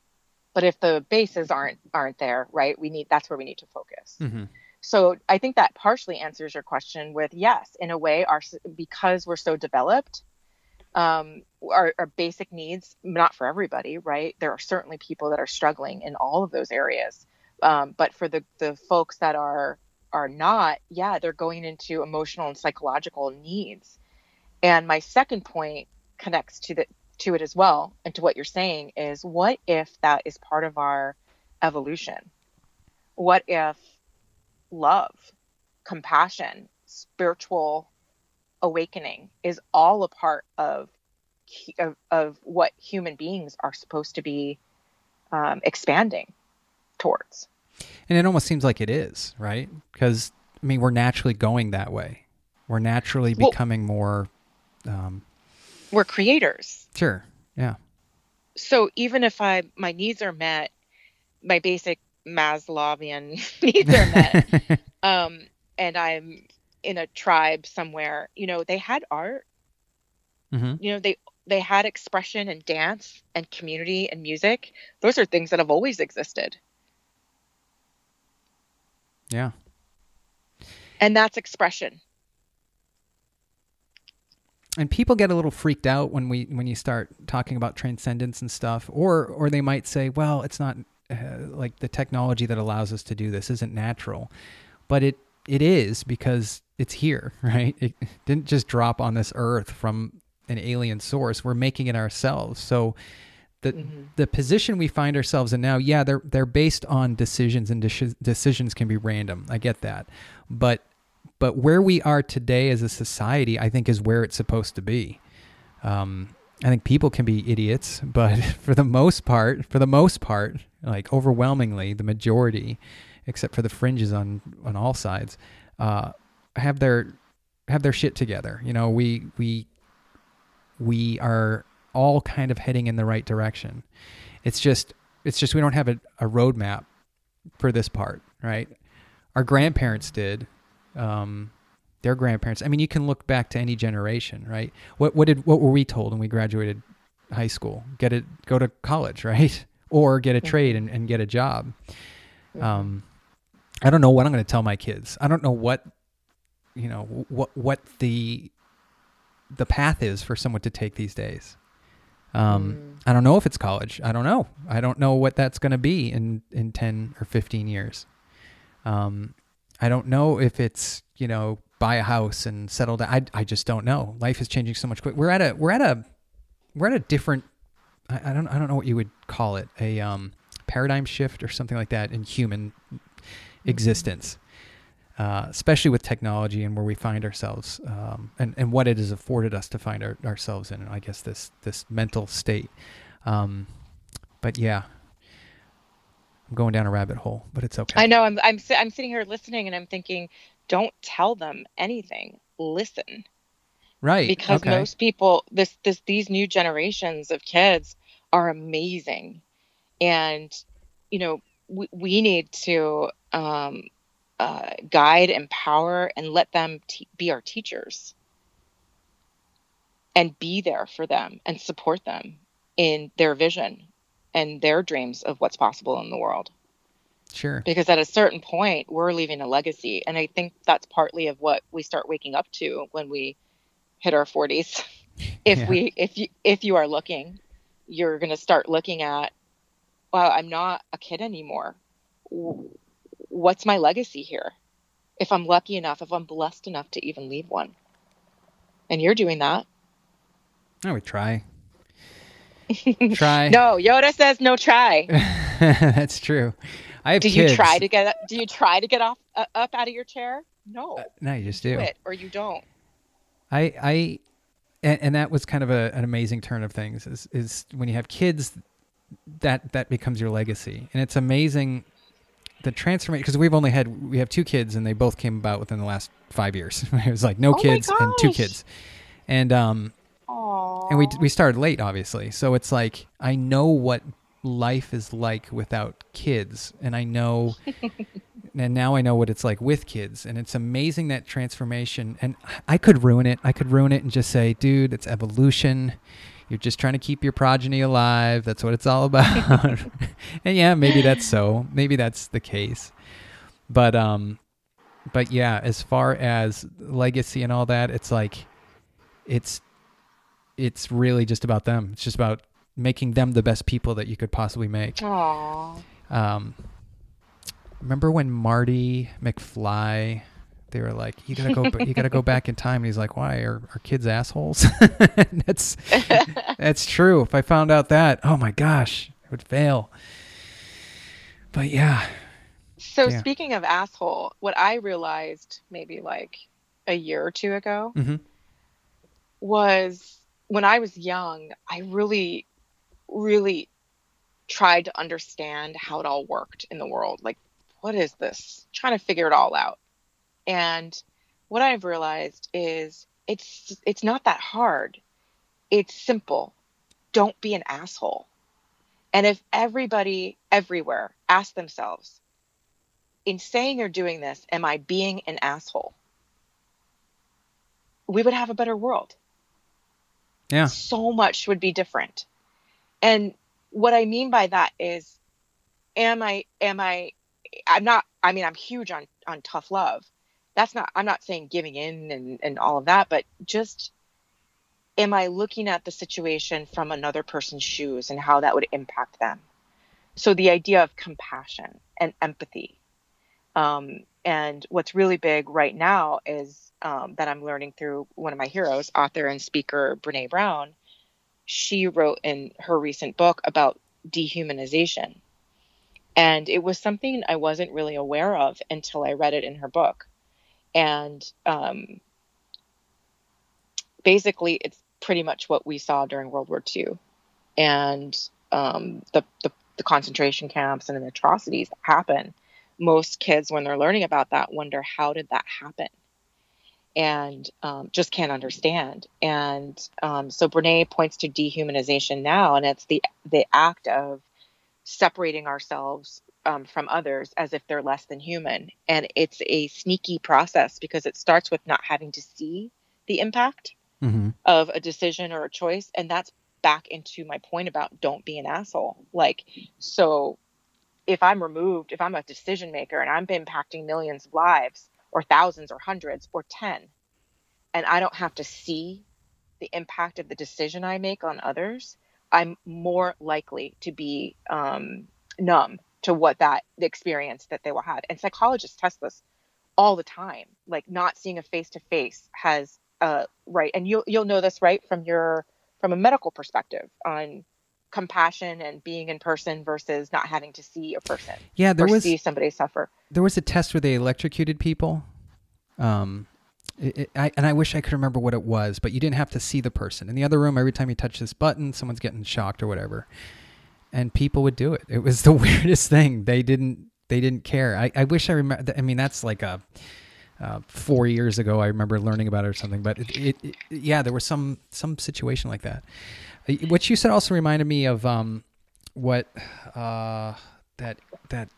But if the bases aren't aren't there right we need that's where we need to focus. Hmm so i think that partially answers your question with yes in a way our because we're so developed um, our, our basic needs not for everybody right? There are certainly people that are struggling in all of those areas. Um, but for the the folks that are are not yeah they're going into emotional and psychological needs. And my second point connects to the to it as well and to what you're saying is what if that is part of our evolution what if love compassion spiritual awakening is all a part of of, of what human beings are supposed to be um, expanding towards And it almost seems like it is, right? Because I mean, we're naturally going that way. We're naturally Well- becoming more. Um, we're creators sure. Yeah. so even if i my needs are met my basic maslowian needs are met um, and i'm in a tribe somewhere you know they had art hmm you know they they had expression and dance and community and music those are things that have always existed Yeah. and that's expression and people get a little freaked out when we when you start talking about transcendence and stuff or or they might say well it's not uh, like the technology that allows us to do this isn't natural. But it it is because it's here right? It didn't just drop on this earth from an alien source. We're making it ourselves. So the the position we find ourselves in now yeah they're they're based on decisions and deci- decisions can be random. I get that. But but where we are today as a society, I think, is where it's supposed to be. Um, I think people can be idiots, but for the most part, for the most part, like overwhelmingly, the majority, except for the fringes on on all sides, uh, have their have their shit together. You know, we we we are all kind of heading in the right direction. It's just it's just we don't have a, a roadmap for this part, right? Our grandparents did um, their grandparents. I mean, you can look back to any generation, right? What what did what were we told when we graduated high school? Get it, go to college, right? Or get a trade and, and get a job. Um, I don't know what I'm going to tell my kids. I don't know what you know what what the the path is for someone to take these days. Um, I don't know if it's college. I don't know. I don't know what that's going to be in in 10 or 15 years. Um, I don't know if it's you know buy a house and settle down. I, I just don't know. Life is changing so much quick. We're at a we're at a we're at a different. I, I don't I don't know what you would call it a um, paradigm shift or something like that in human existence, uh, especially with technology and where we find ourselves um, and and what it has afforded us to find our, ourselves in. I guess this this mental state. Um, but yeah, I'm going down a rabbit hole, but it's okay. i know i'm i'm, I'm sitting here listening and i'm thinking don't tell them anything. Listen. Right. Because okay. most people this this these new generations of kids are amazing. And you know we, we need to um, uh, guide empower and let them te- be our teachers. And be there for them and support them in their vision and their dreams of what's possible in the world. Sure. Because at a certain point we're leaving a legacy and i think that's partly of what we start waking up to when we hit our 40s if Yeah. we if you if you are looking you're going to start looking at wow i'm not a kid anymore. What's my legacy here? If i'm lucky enough if i'm blessed enough to even leave one. And you're doing that. I would try. try. no yoda says no try That's true. I have do kids. you try to get do you try to get off uh, up out of your chair no No, you just do do. it or you don't I, I, and, and that was kind of a, an amazing turn of things. Is, is when you have kids, that that becomes your legacy, and it's amazing the transformation because we've only had we have two kids, and they both came about within the last five years. it was like no Oh kids and two kids, and um, and we we started late, obviously. So it's like I know what life is like without kids, and I know, and now I know what it's like with kids, and it's amazing that transformation. And I could ruin it. I could ruin it and just say, dude, it's evolution. You're just trying to keep your progeny alive. That's what it's all about. and yeah, maybe that's so. Maybe that's the case. But um but yeah, as far as legacy and all that, it's like it's it's really just about them. It's just about making them the best people that you could possibly make. Aww. Um, remember when Marty McFly? They were like, "You gotta go, you gotta go back in time." And he's like, "Why? Are, are kids assholes?" that's that's true. If I found out that, oh my gosh, it would fail. But yeah, So Yeah. speaking of asshole, what I realized maybe like a year or two ago mm-hmm. was when I was young, I really, really tried to understand how it all worked in the world. Like, what is this? Trying to figure it all out. And what I've realized is it's it's not that hard. It's simple. Don't be an asshole. And if everybody everywhere asked themselves, in saying or doing this, am I being an asshole? We would have a better world yeah, so much would be different. And what I mean by that is am I am I I'm not I mean I'm huge on on tough love. That's not I'm not saying giving in and and all of that, but just am I looking at the situation from another person's shoes and how that would impact them? So the idea of compassion and empathy. Um, and what's really big right now is um, that I'm learning through one of my heroes, author and speaker Brene Brown. She wrote in her recent book about dehumanization. And it was something I wasn't really aware of until I read it in her book. And um, basically, it's pretty much what we saw during World War II and um, the, the, the concentration camps and the atrocities that happen. Most kids, when they're learning about that, wonder how did that happen? and um, just can't understand. And um, so Brene points to dehumanization now, and it's the the act of separating ourselves um, from others as if they're less than human. And it's a sneaky process because it starts with not having to see the impact hmm of a decision or a choice, and that's back into my point about don't be an asshole. Like so. If I'm removed, if I'm a decision maker and I'm impacting millions of lives, or thousands or hundreds or 10 and i don't have to see the impact of the decision i make on others i'm more likely to be um, numb to what that the experience that they will have. And psychologists test this all the time. Like not seeing a face to face has uh right and you'll you'll know this right from your from a medical perspective on compassion and being in person versus not having to see a person yeah. There or was see somebody suffer there was a test where they electrocuted people. Um, it, it, I, and I wish I could remember what it was, but you didn't have to see the person in the other room. Every time you touch this button, someone's getting shocked or whatever, and people would do it. It was the weirdest thing. They didn't. They didn't care. I, I wish I remember. I mean, that's like a uh, four years ago. I remember learning about it or something. But it, it, it yeah, there was some some situation like that. What you said also reminded me of um, what uh, that that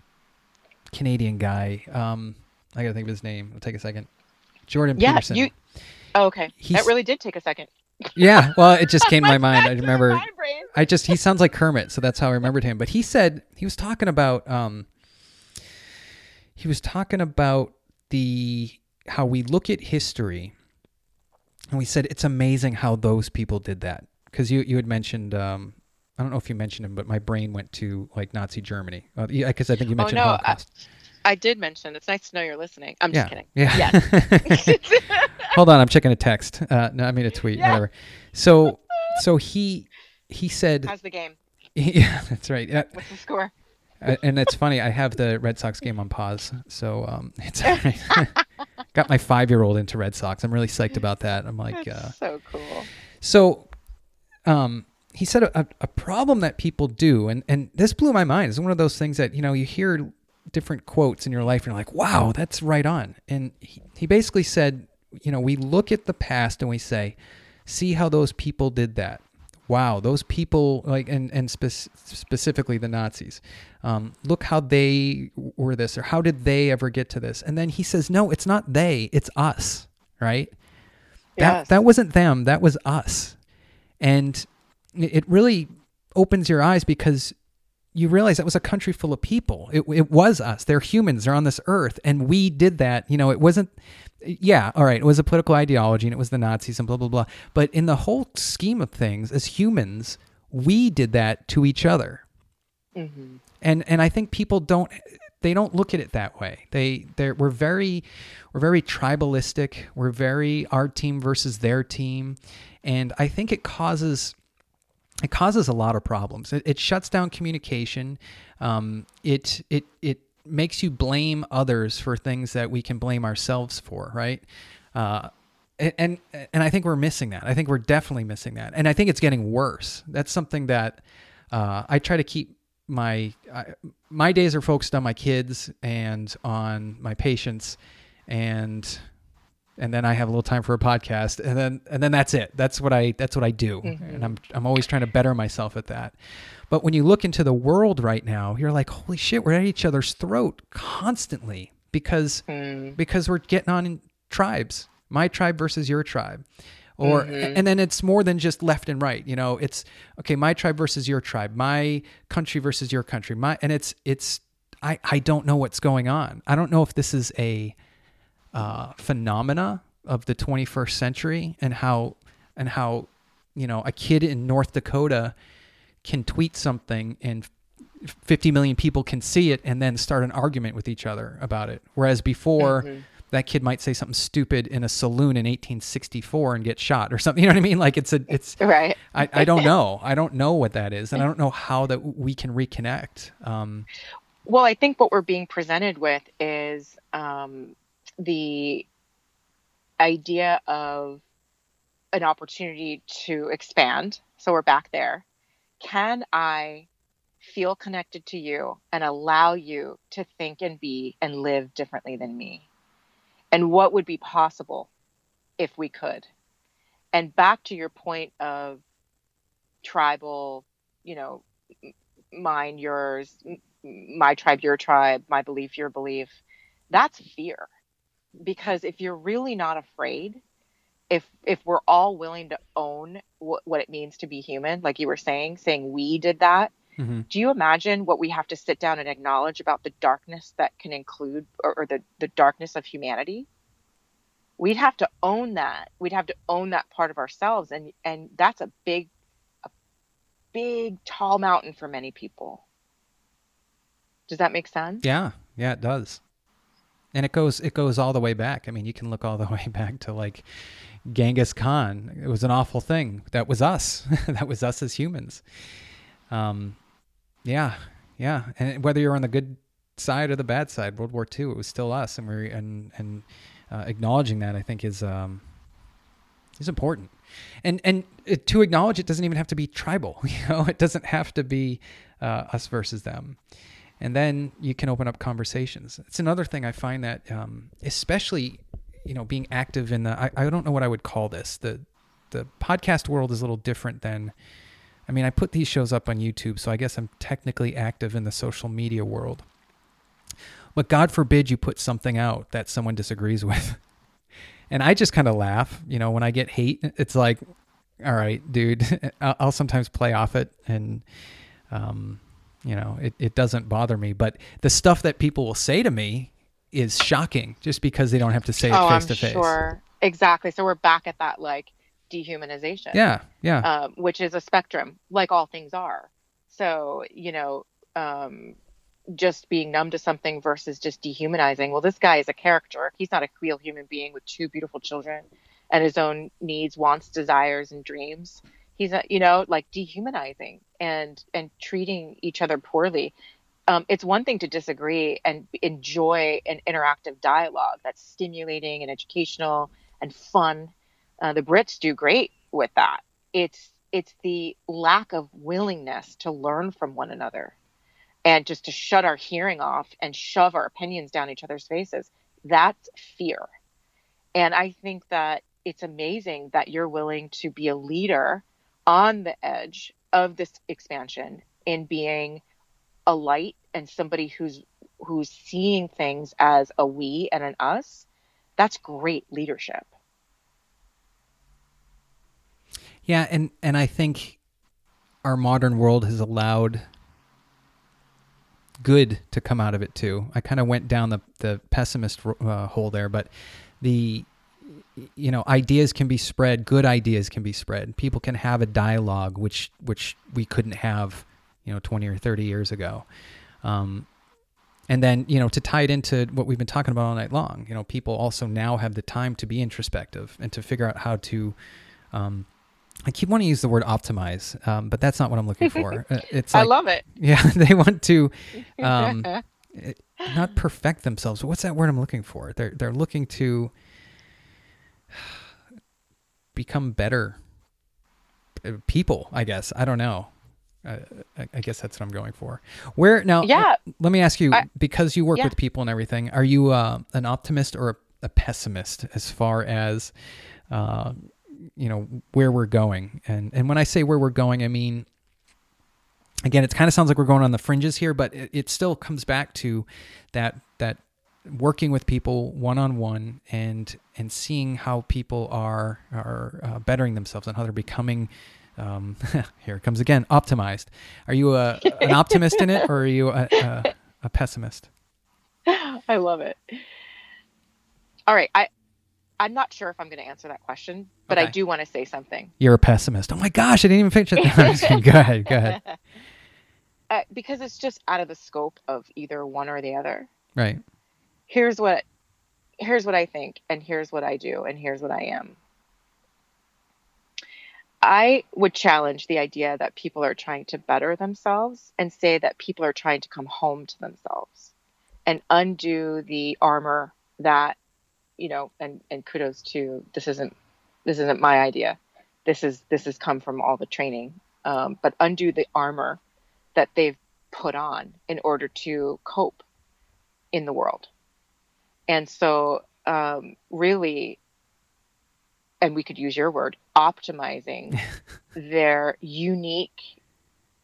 Canadian guy. Um, I gotta think of his name. It'll take a second. Jordan yeah Peterson. you oh, okay He's- that really did take a second yeah, well, it just came to my mind. I remember. I just he sounds like Kermit, so that's how I remembered him. But he said he was talking about um he was talking about the how we look at history and we said it's amazing how those people did that because you you had mentioned um I don't know if you mentioned him, but my brain went to like Nazi Germany because I think you mentioned Oh, no, I- Holocaust. I did mention. It's nice to know you're listening. I'm yeah, just kidding. yeah. Hold on, I'm checking a text. Uh, no, I mean a tweet. Yeah. Whatever. So, so he he said, How's the game? yeah, that's right. Uh, What's the score? uh, and it's funny. I have the Red Sox game on pause, so um, it's all right. got my five year old into Red Sox. I'm really psyched about that. I'm like, That's uh, so cool. so, um, he said a, a problem that people do, and and this blew my mind. It's one of those things that you know you hear different quotes in your life, and you're like, wow, that's right on. And he, he basically said, you know, we look at the past and we say, see how those people did that. Wow, those people like and and spec- specifically the Nazis. Um, look how they were this, or how did they ever get to this? And then he says, no, it's not they, it's us, right? That that wasn't them, that was us. And it really opens your eyes because you realize that was a country full of people. It, it was us. They're humans. They're on this earth. And we did that. You know, it wasn't, yeah, all right, it was a political ideology and it was the Nazis and blah, blah, blah. But in the whole scheme of things, as humans, we did that to each other. Mm-hmm. And, and I think people don't, they don't look at it that way. They, they're, we're very, we're very tribalistic. We're very our team versus their team. And I think it causes, it causes a lot of problems. It, it shuts down communication. Um, it it it makes you blame others for things that we can blame ourselves for, right? Uh, and, and I think we're missing that. I think we're definitely missing that, and I think it's getting worse. That's something that uh, I try to keep my I, my days are focused on my kids and on my patients, and and then I have a little time for a podcast, and then and then that's it. That's what I that's what I do, mm-hmm. and I'm I'm always trying to better myself at that. But when you look into the world right now, you're like, holy shit, we're at each other's throat constantly because hmm. because we're getting on in tribes, my tribe versus your tribe. Or mm-hmm. and then it's more than just left and right, you know. It's okay, my tribe versus your tribe, my country versus your country, my and it's it's I I don't know what's going on. I don't know if this is a uh, phenomena of the 21st century and how and how you know a kid in North Dakota can tweet something and 50 million people can see it and then start an argument with each other about it. Whereas before that kid might say something stupid in a saloon in 1864 and get shot or something you know what i mean? Like it's a it's Right. I, I don't know. I don't know what that is and i don't know how that we can reconnect um. Well, I think what we're being presented with is um, the idea of an opportunity to expand. So we're back there. Can I feel connected to you and allow you to think and be and live differently than me? And what would be possible if we could? And back to your point of tribal, you know, mine, yours, my tribe, your tribe, my belief, your belief. That's fear. Because if you're really not afraid, if if we're all willing to own what, what it means to be human, like you were saying, saying we did that, mhm. do you imagine what we have to sit down and acknowledge about the darkness that can include or, or the, the darkness of humanity? We'd have to own that. We'd have to own that part of ourselves. And and that's a big a big tall mountain for many people. Does that make sense? Yeah, yeah, it does. And it goes it goes all the way back. I mean, you can look all the way back to like Genghis Khan. It was an awful thing. That was us. that was us as humans. Um, yeah, yeah. And whether you're on the good side or the bad side, World War II, it was still us, and we and and uh, acknowledging that I think is um is important. And and to acknowledge it doesn't even have to be tribal. You know, it doesn't have to be uh, us versus them and then you can open up conversations. It's another thing I find that, um, especially, you know, being active in the, I, I don't know what I would call this. The, the podcast world is a little different than, I mean, I put these shows up on YouTube, so I guess I'm technically active in the social media world. But God forbid you put something out that someone disagrees with. And I just kind of laugh, you know, when I get hate, it's like, all right, dude, I'll, sometimes play off it and, um, you know, it, it doesn't bother me. But the stuff that people will say to me is shocking just because they don't have to say it oh, face I'm to face. sure. Exactly. So we're back at that like dehumanization. Yeah, yeah. um, which is a spectrum, like all things are. So, you know, um, just being numb to something versus just dehumanizing. Well, this guy is a character. He's not a real human being with two beautiful children and his own needs, wants, desires, and dreams. He's a, you know, like dehumanizing and and treating each other poorly. Um, it's one thing to disagree and enjoy an interactive dialogue that's stimulating and educational and fun. Uh, the Brits do great with that. It's it's the lack of willingness to learn from one another and just to shut our hearing off and shove our opinions down each other's faces. That's fear. And I think that it's amazing that you're willing to be a leader on the edge of this expansion in being a light and somebody who's who's seeing things as a we and an us. That's great leadership. Yeah, and and I think our modern world has allowed good to come out of it too. I kind of went down the the pessimist uh, hole there, but the you know ideas can be spread. Good ideas can be spread. People can have a dialogue, which which we couldn't have, you know, twenty or thirty years ago. Um, and then you know to tie it into what we've been talking about all night long, you know, people also now have the time to be introspective and to figure out how to. Um, I keep wanting to use the word optimize, um, but that's not what I'm looking for. Uh, It's like, I love it. yeah, they want to um, not perfect themselves. What's that word I'm looking for? They're they're looking to become better uh, people. I guess I don't know. Uh, I, I guess that's what I'm going for. Where now? Yeah. Let me ask you, I- because you work yeah. with people and everything, are you uh, an optimist or a, a pessimist as far as uh, you know where we're going? And and when I say where we're going, I mean again, it kind of sounds like we're going on the fringes here, but it, it still comes back to that that working with people one on one and and seeing how people are are uh, bettering themselves and how they're becoming. Um, here it comes again. Optimized. Are you a an optimist in it, or are you a, a, a pessimist? I love it. All right, I I'm not sure if I'm going to answer that question, but I do want to say something. You're a pessimist. Oh my gosh, I didn't even picture that. Go ahead. Go ahead. Uh, because it's just out of the scope of either one or the other. Right. Here's what here's what I think and here's what I do and here's what I am. I would challenge the idea that people are trying to better themselves and say that people are trying to come home to themselves and undo the armor that you know and and kudos to this isn't this isn't my idea. This is this has come from all the training. Um, but undo the armor that they've put on in order to cope in the world and so um, really and we could use your word optimizing their unique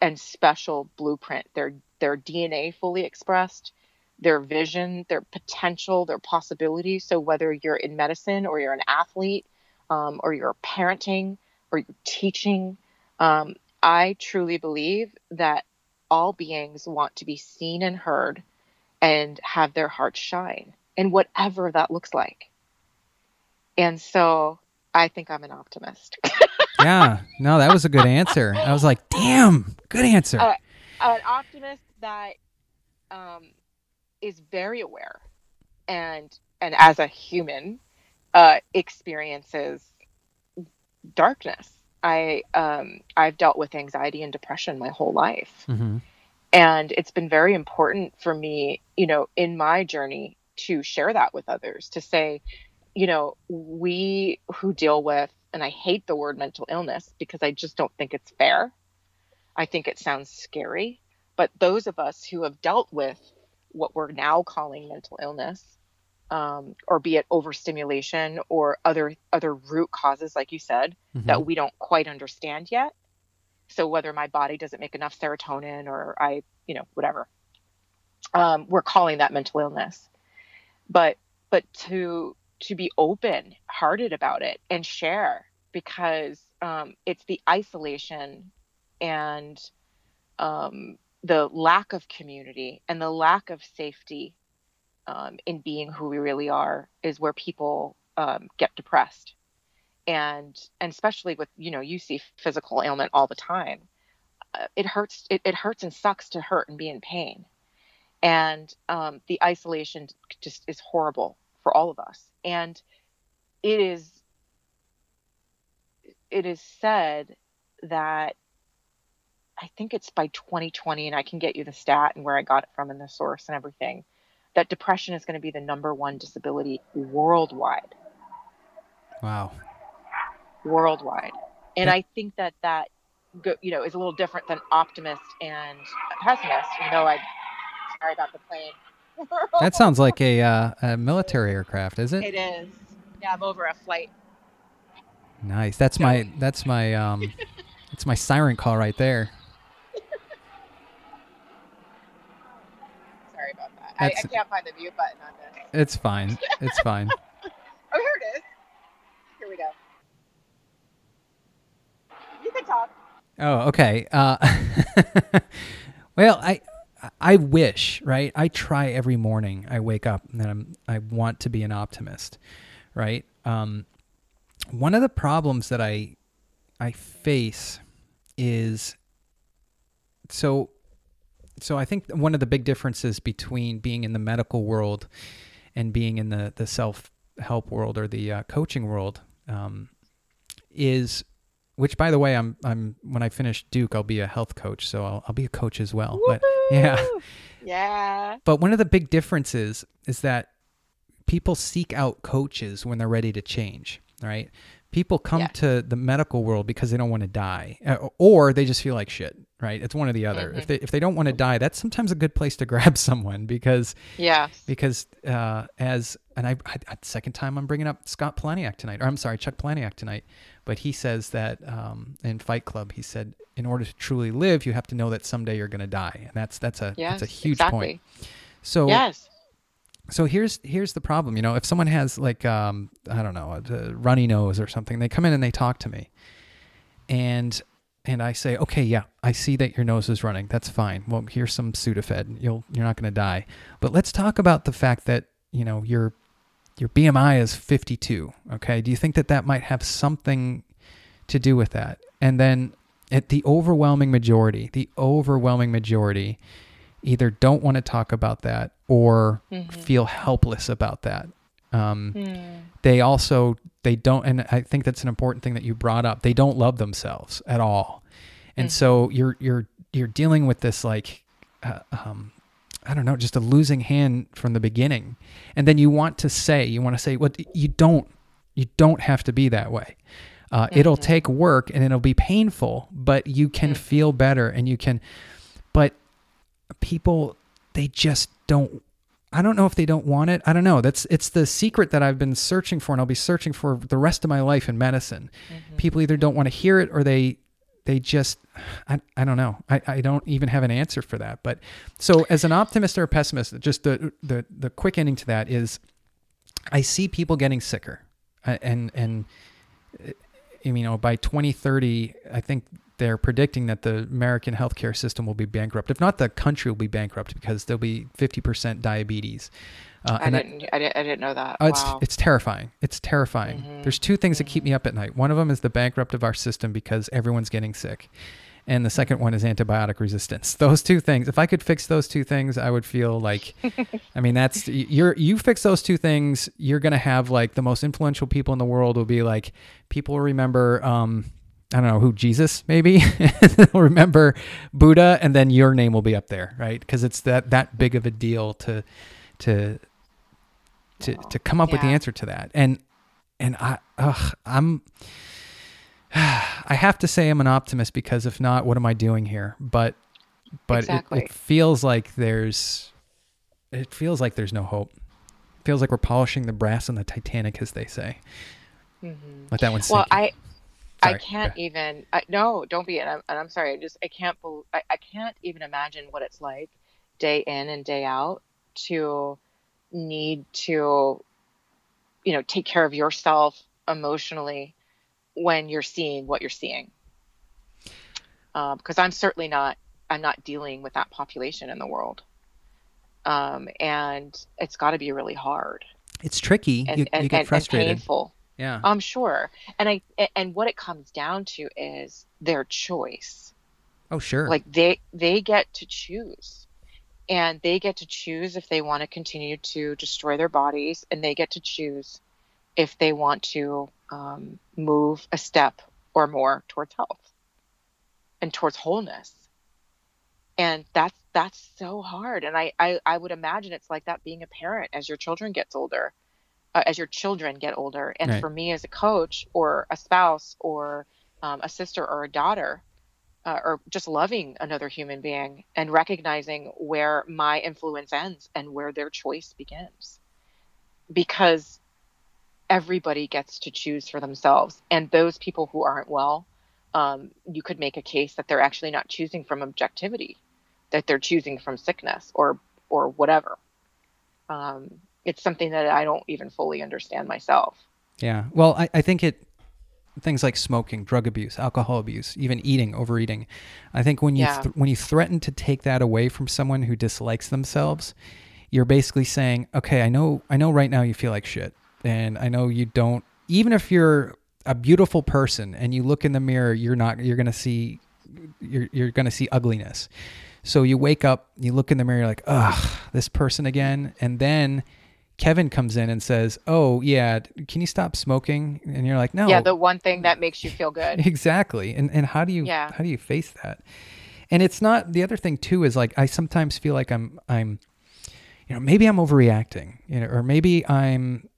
and special blueprint their their dna fully expressed their vision their potential their possibilities. So whether you're in medicine or you're an athlete um, or you're parenting or you're teaching um, i truly believe that all beings want to be seen and heard and have their hearts shine and whatever that looks like and so i think i'm an optimist Yeah. No, that was a good answer. I was like, damn, good answer. Uh, an optimist that um, is very aware and and as a human uh, experiences darkness. I um, I've dealt with anxiety and depression my whole life, hmm and it's been very important for me, you know, in my journey to share that with others. To say, you know, we who deal with, and I hate the word mental illness because I just don't think it's fair. I think it sounds scary. But those of us who have dealt with what we're now calling mental illness, um, or be it overstimulation or other other root causes, like you said, Mm-hmm. that we don't quite understand yet. So whether my body doesn't make enough serotonin or I, you know, whatever, um, we're calling that mental illness. But but to to be open hearted about it and share because um, it's the isolation and um, the lack of community and the lack of safety um, in being who we really are is where people um, get depressed. And and especially with you know you see physical ailment all the time. Uh, it hurts it, it hurts and sucks to hurt and be in pain and um, the isolation just is horrible for all of us and it is it is said that i think it's by 2020 and i can get you the stat and where i got it from and the source and everything that depression is going to be the number one disability worldwide Wow. worldwide. And Yeah. I think that that go, you know is a little different than optimist and pessimist. You know, I sorry about the plane. That sounds like a, uh, a military aircraft, is it? it is. Yeah, I'm over a flight. Nice. That's my that's my um that's my siren call right there. Sorry about that. I, I can't find the mute button on this. It's fine. It's fine. Oh, here it is. Here we go. You can talk. Oh, okay. Uh, well, I I wish, right? I try every morning. I wake up and I'm I want to be an optimist, right? Um, one of the problems that I I face is so so I think one of the big differences between being in the medical world and being in the the self help world or the uh, coaching world um, is which by the way I'm I'm when I finish Duke I'll be a health coach so I'll I'll be a coach as well but yeah. Yeah. but one of the big differences is that people seek out coaches when they're ready to change right? People come Yeah. to the medical world because they don't want to die uh, or they just feel like shit right? It's one or the other. If they if they don't want to die that's sometimes a good place to grab someone because yeah because uh, as and I, I, second time I'm bringing up Scott Palahniuk tonight, or I'm sorry, Chuck Palahniuk tonight, but he says that um, in Fight Club, he said in order to truly live, you have to know that someday you're going to die, and that's that's a Yes. that's a huge exactly. point. So Yes. so here's here's the problem. You know, if someone has like um, I don't know a, a runny nose or something, they come in and they talk to me, and and I say, okay, yeah, I see that your nose is running. That's fine. Well, here's some Sudafed. You'll you're not going to die. But let's talk about the fact that you know your your BMI is 52. Okay, do you think that that might have something to do with that? And then at the overwhelming majority, the overwhelming majority either don't want to talk about that or feel helpless about that. Um, They also they don't, and I think that's an important thing that you brought up. They don't love themselves at all, and so you're you're you're dealing with this like, uh, um, I don't know, just a losing hand from the beginning, and then you want to say you want to say what you don't you don't have to be that way. Uh, It'll take work and it'll be painful, but you can feel better and you can. But people, they just don't. I don't know if they don't want it. I don't know. That's it's the secret that I've been searching for, and I'll be searching for the rest of my life in medicine. People either don't want to hear it or they they just I, I don't know. I, I don't even have an answer for that. But so as an optimist or a pessimist, just the the the quick ending to that is I see people getting sicker. And and uh, you know by 2030 I think they're predicting that the American healthcare system will be bankrupt. If not, the country will be bankrupt because there'll be 50% diabetes. Uh, I didn't, I didn't. I didn't know that. Oh, it's wow. it's terrifying. It's terrifying. There's two things that keep me up at night. One of them is the bankrupt of our system because everyone's getting sick, and the second one is antibiotic resistance. Those two things. If I could fix those two things, I would feel like, I mean, that's you're you fix those two things, you're gonna have like the most influential people in the world will be like people will remember. Um, I don't know who Jesus maybe they'll remember Buddha, and then your name will be up there, right? Because it's that that big of a deal to to to to come up with the answer to that. And and I ugh, I'm I have to say I'm an optimist because if not, what am I doing here? But but Exactly. it, it feels like there's it feels like there's no hope. It feels like we're polishing the brass on the Titanic, as they say. Let that one sink. Mm-hmm. well, in. I I can't even. I, no, don't be. And I'm, and I'm sorry. I just I can't. bel I, I can't even imagine what it's like, day in and day out, to need to, you know, take care of yourself emotionally when you're seeing what you're seeing. Because I'm certainly not. I'm not dealing with that population in the world. Um, and it's got to be really hard it's tricky. and, you, and, you get and, and frustrated. painful. yeah. I'm sure. And I and what it comes down to is their choice. oh sure. Like they they get to choose. And they get to choose if they want to continue to destroy their bodies and they get to choose if they want to um, move a step or more towards health and towards wholeness. And that's that's so hard. And I, I, I would imagine it's like that being a parent as your children gets older uh, as your children get older. And Right. for me as a coach or a spouse or um, a sister or a daughter, uh, or just loving another human being and recognizing where my influence ends and where their choice begins. Because everybody gets to choose for themselves. And those people who aren't well, um, you could make a case that they're actually not choosing from objectivity, that they're choosing from sickness or or whatever. Um, it's something that I don't even fully understand myself. Yeah. Well, I, I think it things like smoking, drug abuse, alcohol abuse, even eating, overeating. I think when you Yeah. th- when you threaten to take that away from someone who dislikes themselves, you're basically saying, "Okay, I know I know right now you feel like shit, and I know you don't even if you're a beautiful person and you look in the mirror, you're not you're going to see you're you're going to see ugliness. So you wake up, you look in the mirror, you're like, ugh, this person again. And then Kevin comes in and says, oh, yeah, can you stop smoking? And you're like, no. Yeah, the one thing that makes you feel good. exactly. And, and how do you, Yeah. how do you face that? And it's not, the other thing too is like, I sometimes feel like I'm, I'm, you know, maybe I'm overreacting, you know, or maybe I'm,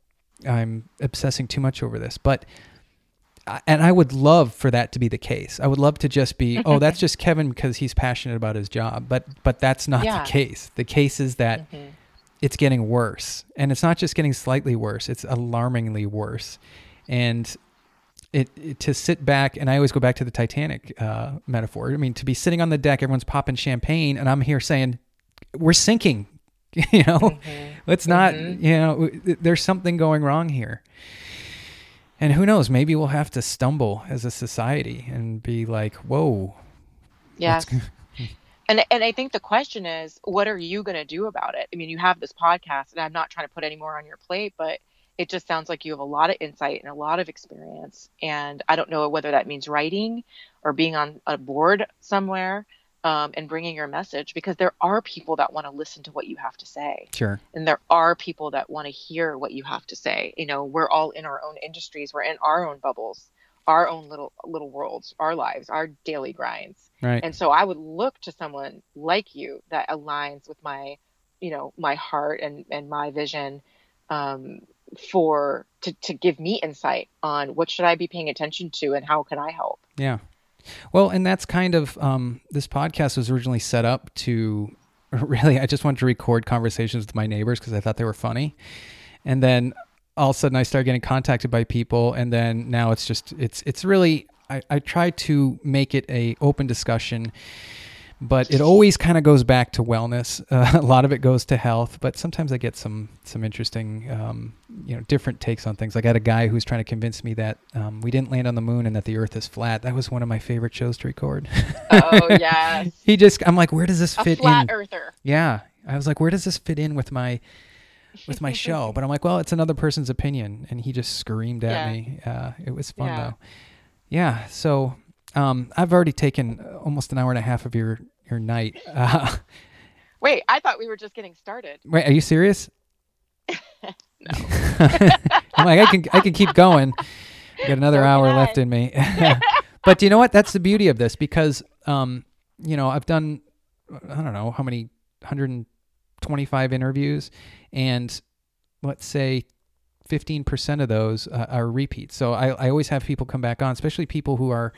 I'm obsessing too much over this, but and I would love for that to be the case. I would love to just be, oh, that's just Kevin because he's passionate about his job. But but that's not Yeah. the case. The case is that Mhm. It's getting worse, and it's not just getting slightly worse; it's alarmingly worse. And it, it to sit back, and I always go back to the Titanic uh, metaphor. I mean, to be sitting on the deck, everyone's popping champagne, and I'm here saying, we're sinking. you know, Mm-hmm. let's not. You know, w- there's something going wrong here. And who knows? Maybe we'll have to stumble as a society and be like, "Whoa, Yes. And and I think the question is, what are you going to do about it? I mean, you have this podcast, and I'm not trying to put any more on your plate, but it just sounds like you have a lot of insight and a lot of experience. And I don't know whether that means writing or being on a board somewhere um, and bringing your message, because there are people that want to listen to what you have to say. Sure, and there are people that want to hear what you have to say. You know we're all in our own industries. We're in our own bubbles our own little little worlds our lives our daily grinds right, and so i would look to someone like you that aligns with my you know my heart and and my vision um for to, to give me insight on what should i be paying attention to and how can i help Yeah. Well, and that's kind of um, this podcast was originally set up to really, I just wanted to record conversations with my neighbors because I thought they were funny. And then all of a sudden I started getting contacted by people. And then now it's just, it's, it's really, I, I try to make it a open discussion, but it always kind of goes back to wellness. Uh, a lot of it goes to health, but sometimes I get some, some interesting, um, you know, different takes on things. Like I had a guy who was trying to convince me that um, we didn't land on the moon and that the earth is flat. That was one of my favorite shows to record. oh yes he just, I'm like, where does this a fit flat in? earther Yeah. I was like, where does this fit in with my with my show? But I'm like, well, it's another person's opinion, and he just screamed at Yeah. me. Uh, it was fun Yeah. though. Yeah. So um, I've already taken almost an hour and a half of your your night. Uh, wait i thought we were just getting started wait, are you serious? no. I'm like, I can I can keep going. I got another So hour left in me. but you know what? That's the beauty of this because um, you know, I've done I don't know how many 125 interviews and let's say 15% of those uh, are repeats. So I, I always have people come back on, especially people who are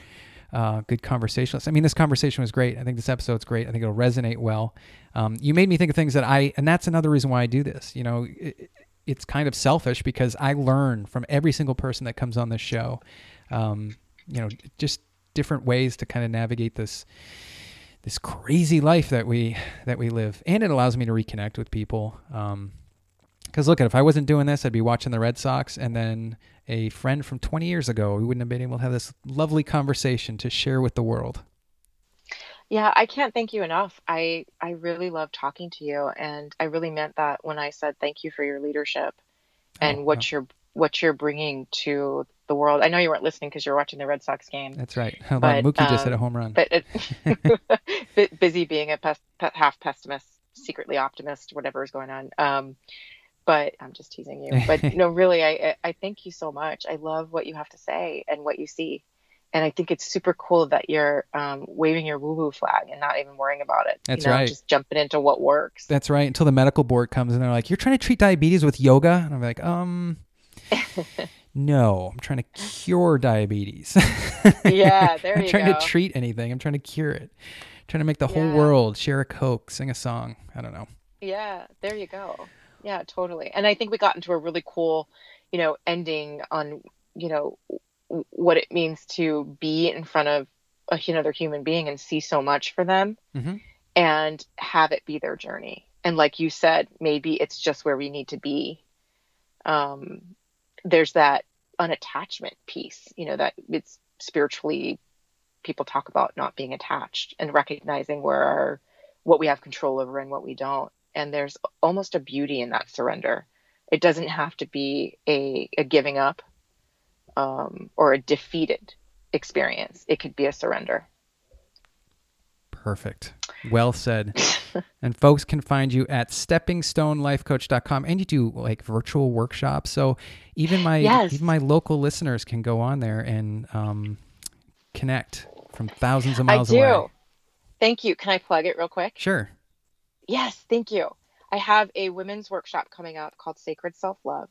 uh, good conversationalists. I mean, this conversation was great. I think this episode's great. I think it'll resonate well. Um, you made me think of things that I, and that's another reason why I do this. You know, it, it's kind of selfish because I learn from every single person that comes on this show. Um, you know, just different ways to kind of navigate this this crazy life that we that we live, and it allows me to reconnect with people. Um, because look, if I wasn't doing this, I'd be watching the Red Sox, and then a friend from 20 years ago, we wouldn't have been able to have this lovely conversation to share with the world. Yeah, I can't thank you enough. I I really love talking to you, and I really meant that when I said thank you for your leadership and Oh, what you're what you're bringing to the world. I know you weren't listening because you're watching the Red Sox game, That's right. Hold But, on, Mookie just hit a um, home run. but it, bu- busy being a pes- half pessimist, secretly optimist, whatever is going on. Um, but I'm just teasing you. But no, really, I I thank you so much. I love what you have to say and what you see. And I think it's super cool that you're um, waving your woo-woo flag and not even worrying about it. That's you know, right. Just jumping into what works. That's right. Until the medical board comes and they're like, "You're trying to treat diabetes with yoga," and I'm like, "Um, no, I'm trying to cure diabetes. Yeah, there you go. I'm trying go. to treat anything. I'm trying to cure it. trying to make the whole Yeah. world share a coke, sing a song. I don't know. Yeah, there you go. Yeah, totally. And I think we got into a really cool, you know, ending on, you know, what it means to be in front of a, another human being and see so much for them Mhm. and have it be their journey. And like you said, maybe it's just where we need to be. Um, there's that unattachment piece. You know that it's spiritually people talk about not being attached and recognizing where our what we have control over and what we don't. And there's almost a beauty in that surrender. It doesn't have to be a, a giving up um, or a defeated experience. It could be a surrender. Perfect. Well said. and folks can find you at steppingstonelifecoach.com and you do like virtual workshops. So even my Yes. even my local listeners can go on there and um, connect from thousands of miles I do. away. Thank you. Can I plug it real quick? Sure. Yes, thank you. I have a women's workshop coming up called Sacred Self Love,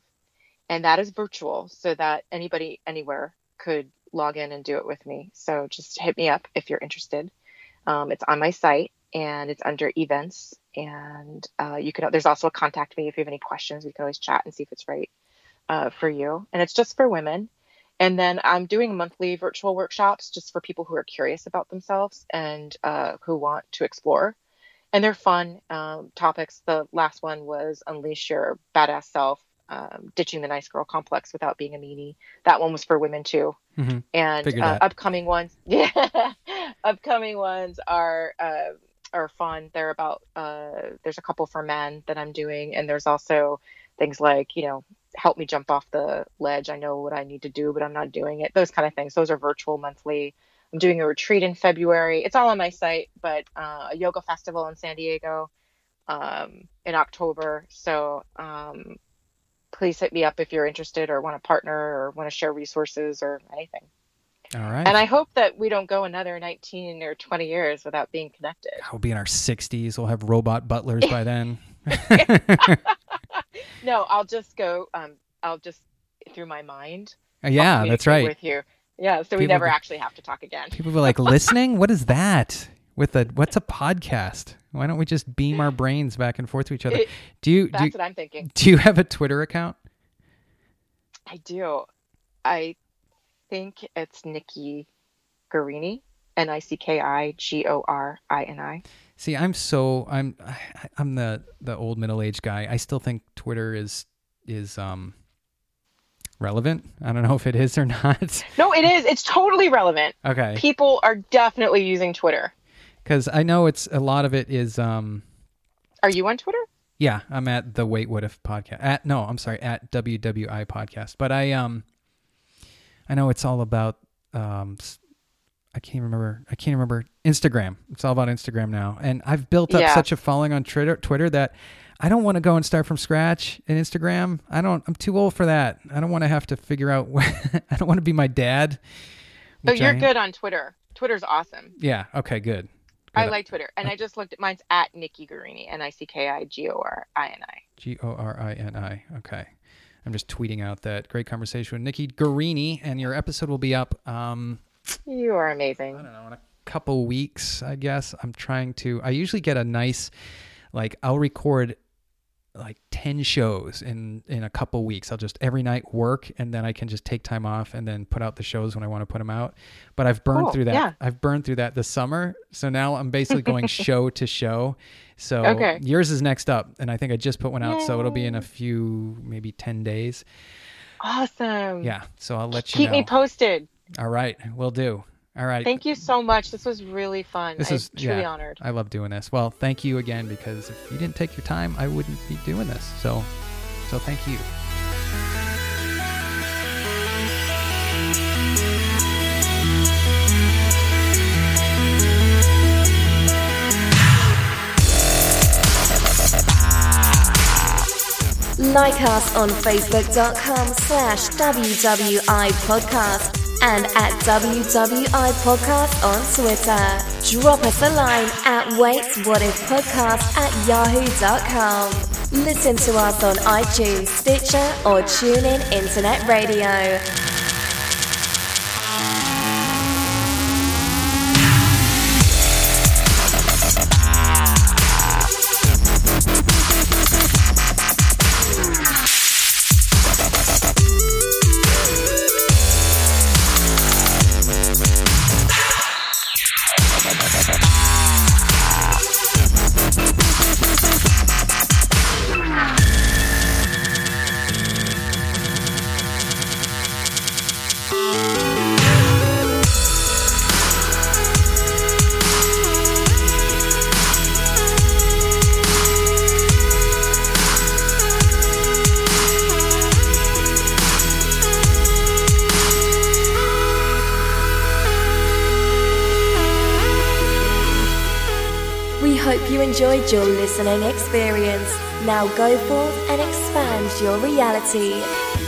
and that is virtual so that anybody anywhere could log in and do it with me. So just hit me up if you're interested. Um, it's on my site and it's under events, and uh, you can. There's also a contact me if you have any questions. We can always chat and see if it's right uh, for you. And it's just for women. And then I'm doing monthly virtual workshops just for people who are curious about themselves and uh, who want to explore and they're fun um, topics. The last one was unleash your badass self, um, ditching the nice girl complex without being a meanie. That one was for women too. Mhm. And uh, upcoming ones, yeah, upcoming ones are uh, are fun. They're about uh, there's a couple for men that I'm doing, and there's also things like you know help me jump off the ledge. I know what I need to do, but I'm not doing it. Those kind of things. Those are virtual monthly. I'm doing a retreat in February. It's all on my site, but uh, a yoga festival in San Diego um, in October. So um, please hit me up if you're interested or want to partner or want to share resources or anything. All right. And I hope that we don't go another 19 or 20 years without being connected. we'll be in our 60s. We'll have robot butlers by then. No, I'll just go. Um, I'll just through my mind. Yeah, that's right. With you, yeah. So we People never actually have to talk again. People were like, listening? What is that? With a what's a podcast? Why don't we just beam our brains back and forth to each other? It- Do you do That's you, what I'm thinking. do you have a Twitter account? I do. I think it's Nicki Gorini, N I C K I G O R I N I. See, I'm so I'm I'm the the old middle aged guy. I still think Twitter is is um relevant. I don't know if it is or not. No, it is. It's totally relevant. okay, People are definitely using Twitter. because I know it's a lot of it is um Are you on Twitter? yeah. I'm at the Wait What If podcast. At no, I'm sorry, at WWI podcast. But I um I know it's all about um I can't remember. I can't remember Instagram. It's all about Instagram now, and I've built up Yeah. such a following on Twitter. Twitter that I don't want to go and start from scratch in Instagram. I don't. I'm too old for that. I don't want to have to figure out. I don't want to be my dad. Oh, you're good on Twitter. Twitter's awesome. Yeah. Okay. Good. I like Twitter. And I just looked at mine's at Nicki Gorini, N I C K I G O R I N I. G O R I N I. Okay. I'm just tweeting out that great conversation with Nicki Gorini, and your episode will be up. Um, You are amazing. I don't know, in a couple weeks, I guess. I'm trying to. I usually get a nice, like, I'll record like 10 shows in in a couple weeks. I'll just every night work and then I can just take time off and then put out the shows when I want to put them out. But I've burned Cool, through that. yeah. I've burned through that this summer. So now I'm basically going show to show. So Okay. yours is next up and I think I just put one out so it'll be in a few maybe 10 days. Awesome. Yeah. So I'll let you Keep know. me posted. All right, We'll do. All right. Thank you so much. This was really fun. This I'm is truly yeah, honored. I love doing this. Well, thank you again because if you didn't take your time, I wouldn't be doing this. So, so thank you. Like us on facebook.com slash WWI podcast and at WWI podcast on Twitter. Drop us a line at wait what if podcast at yahoo.com. Listen to us on iTunes, Stitcher or TuneIn Internet Radio. Now go forth and expand your reality.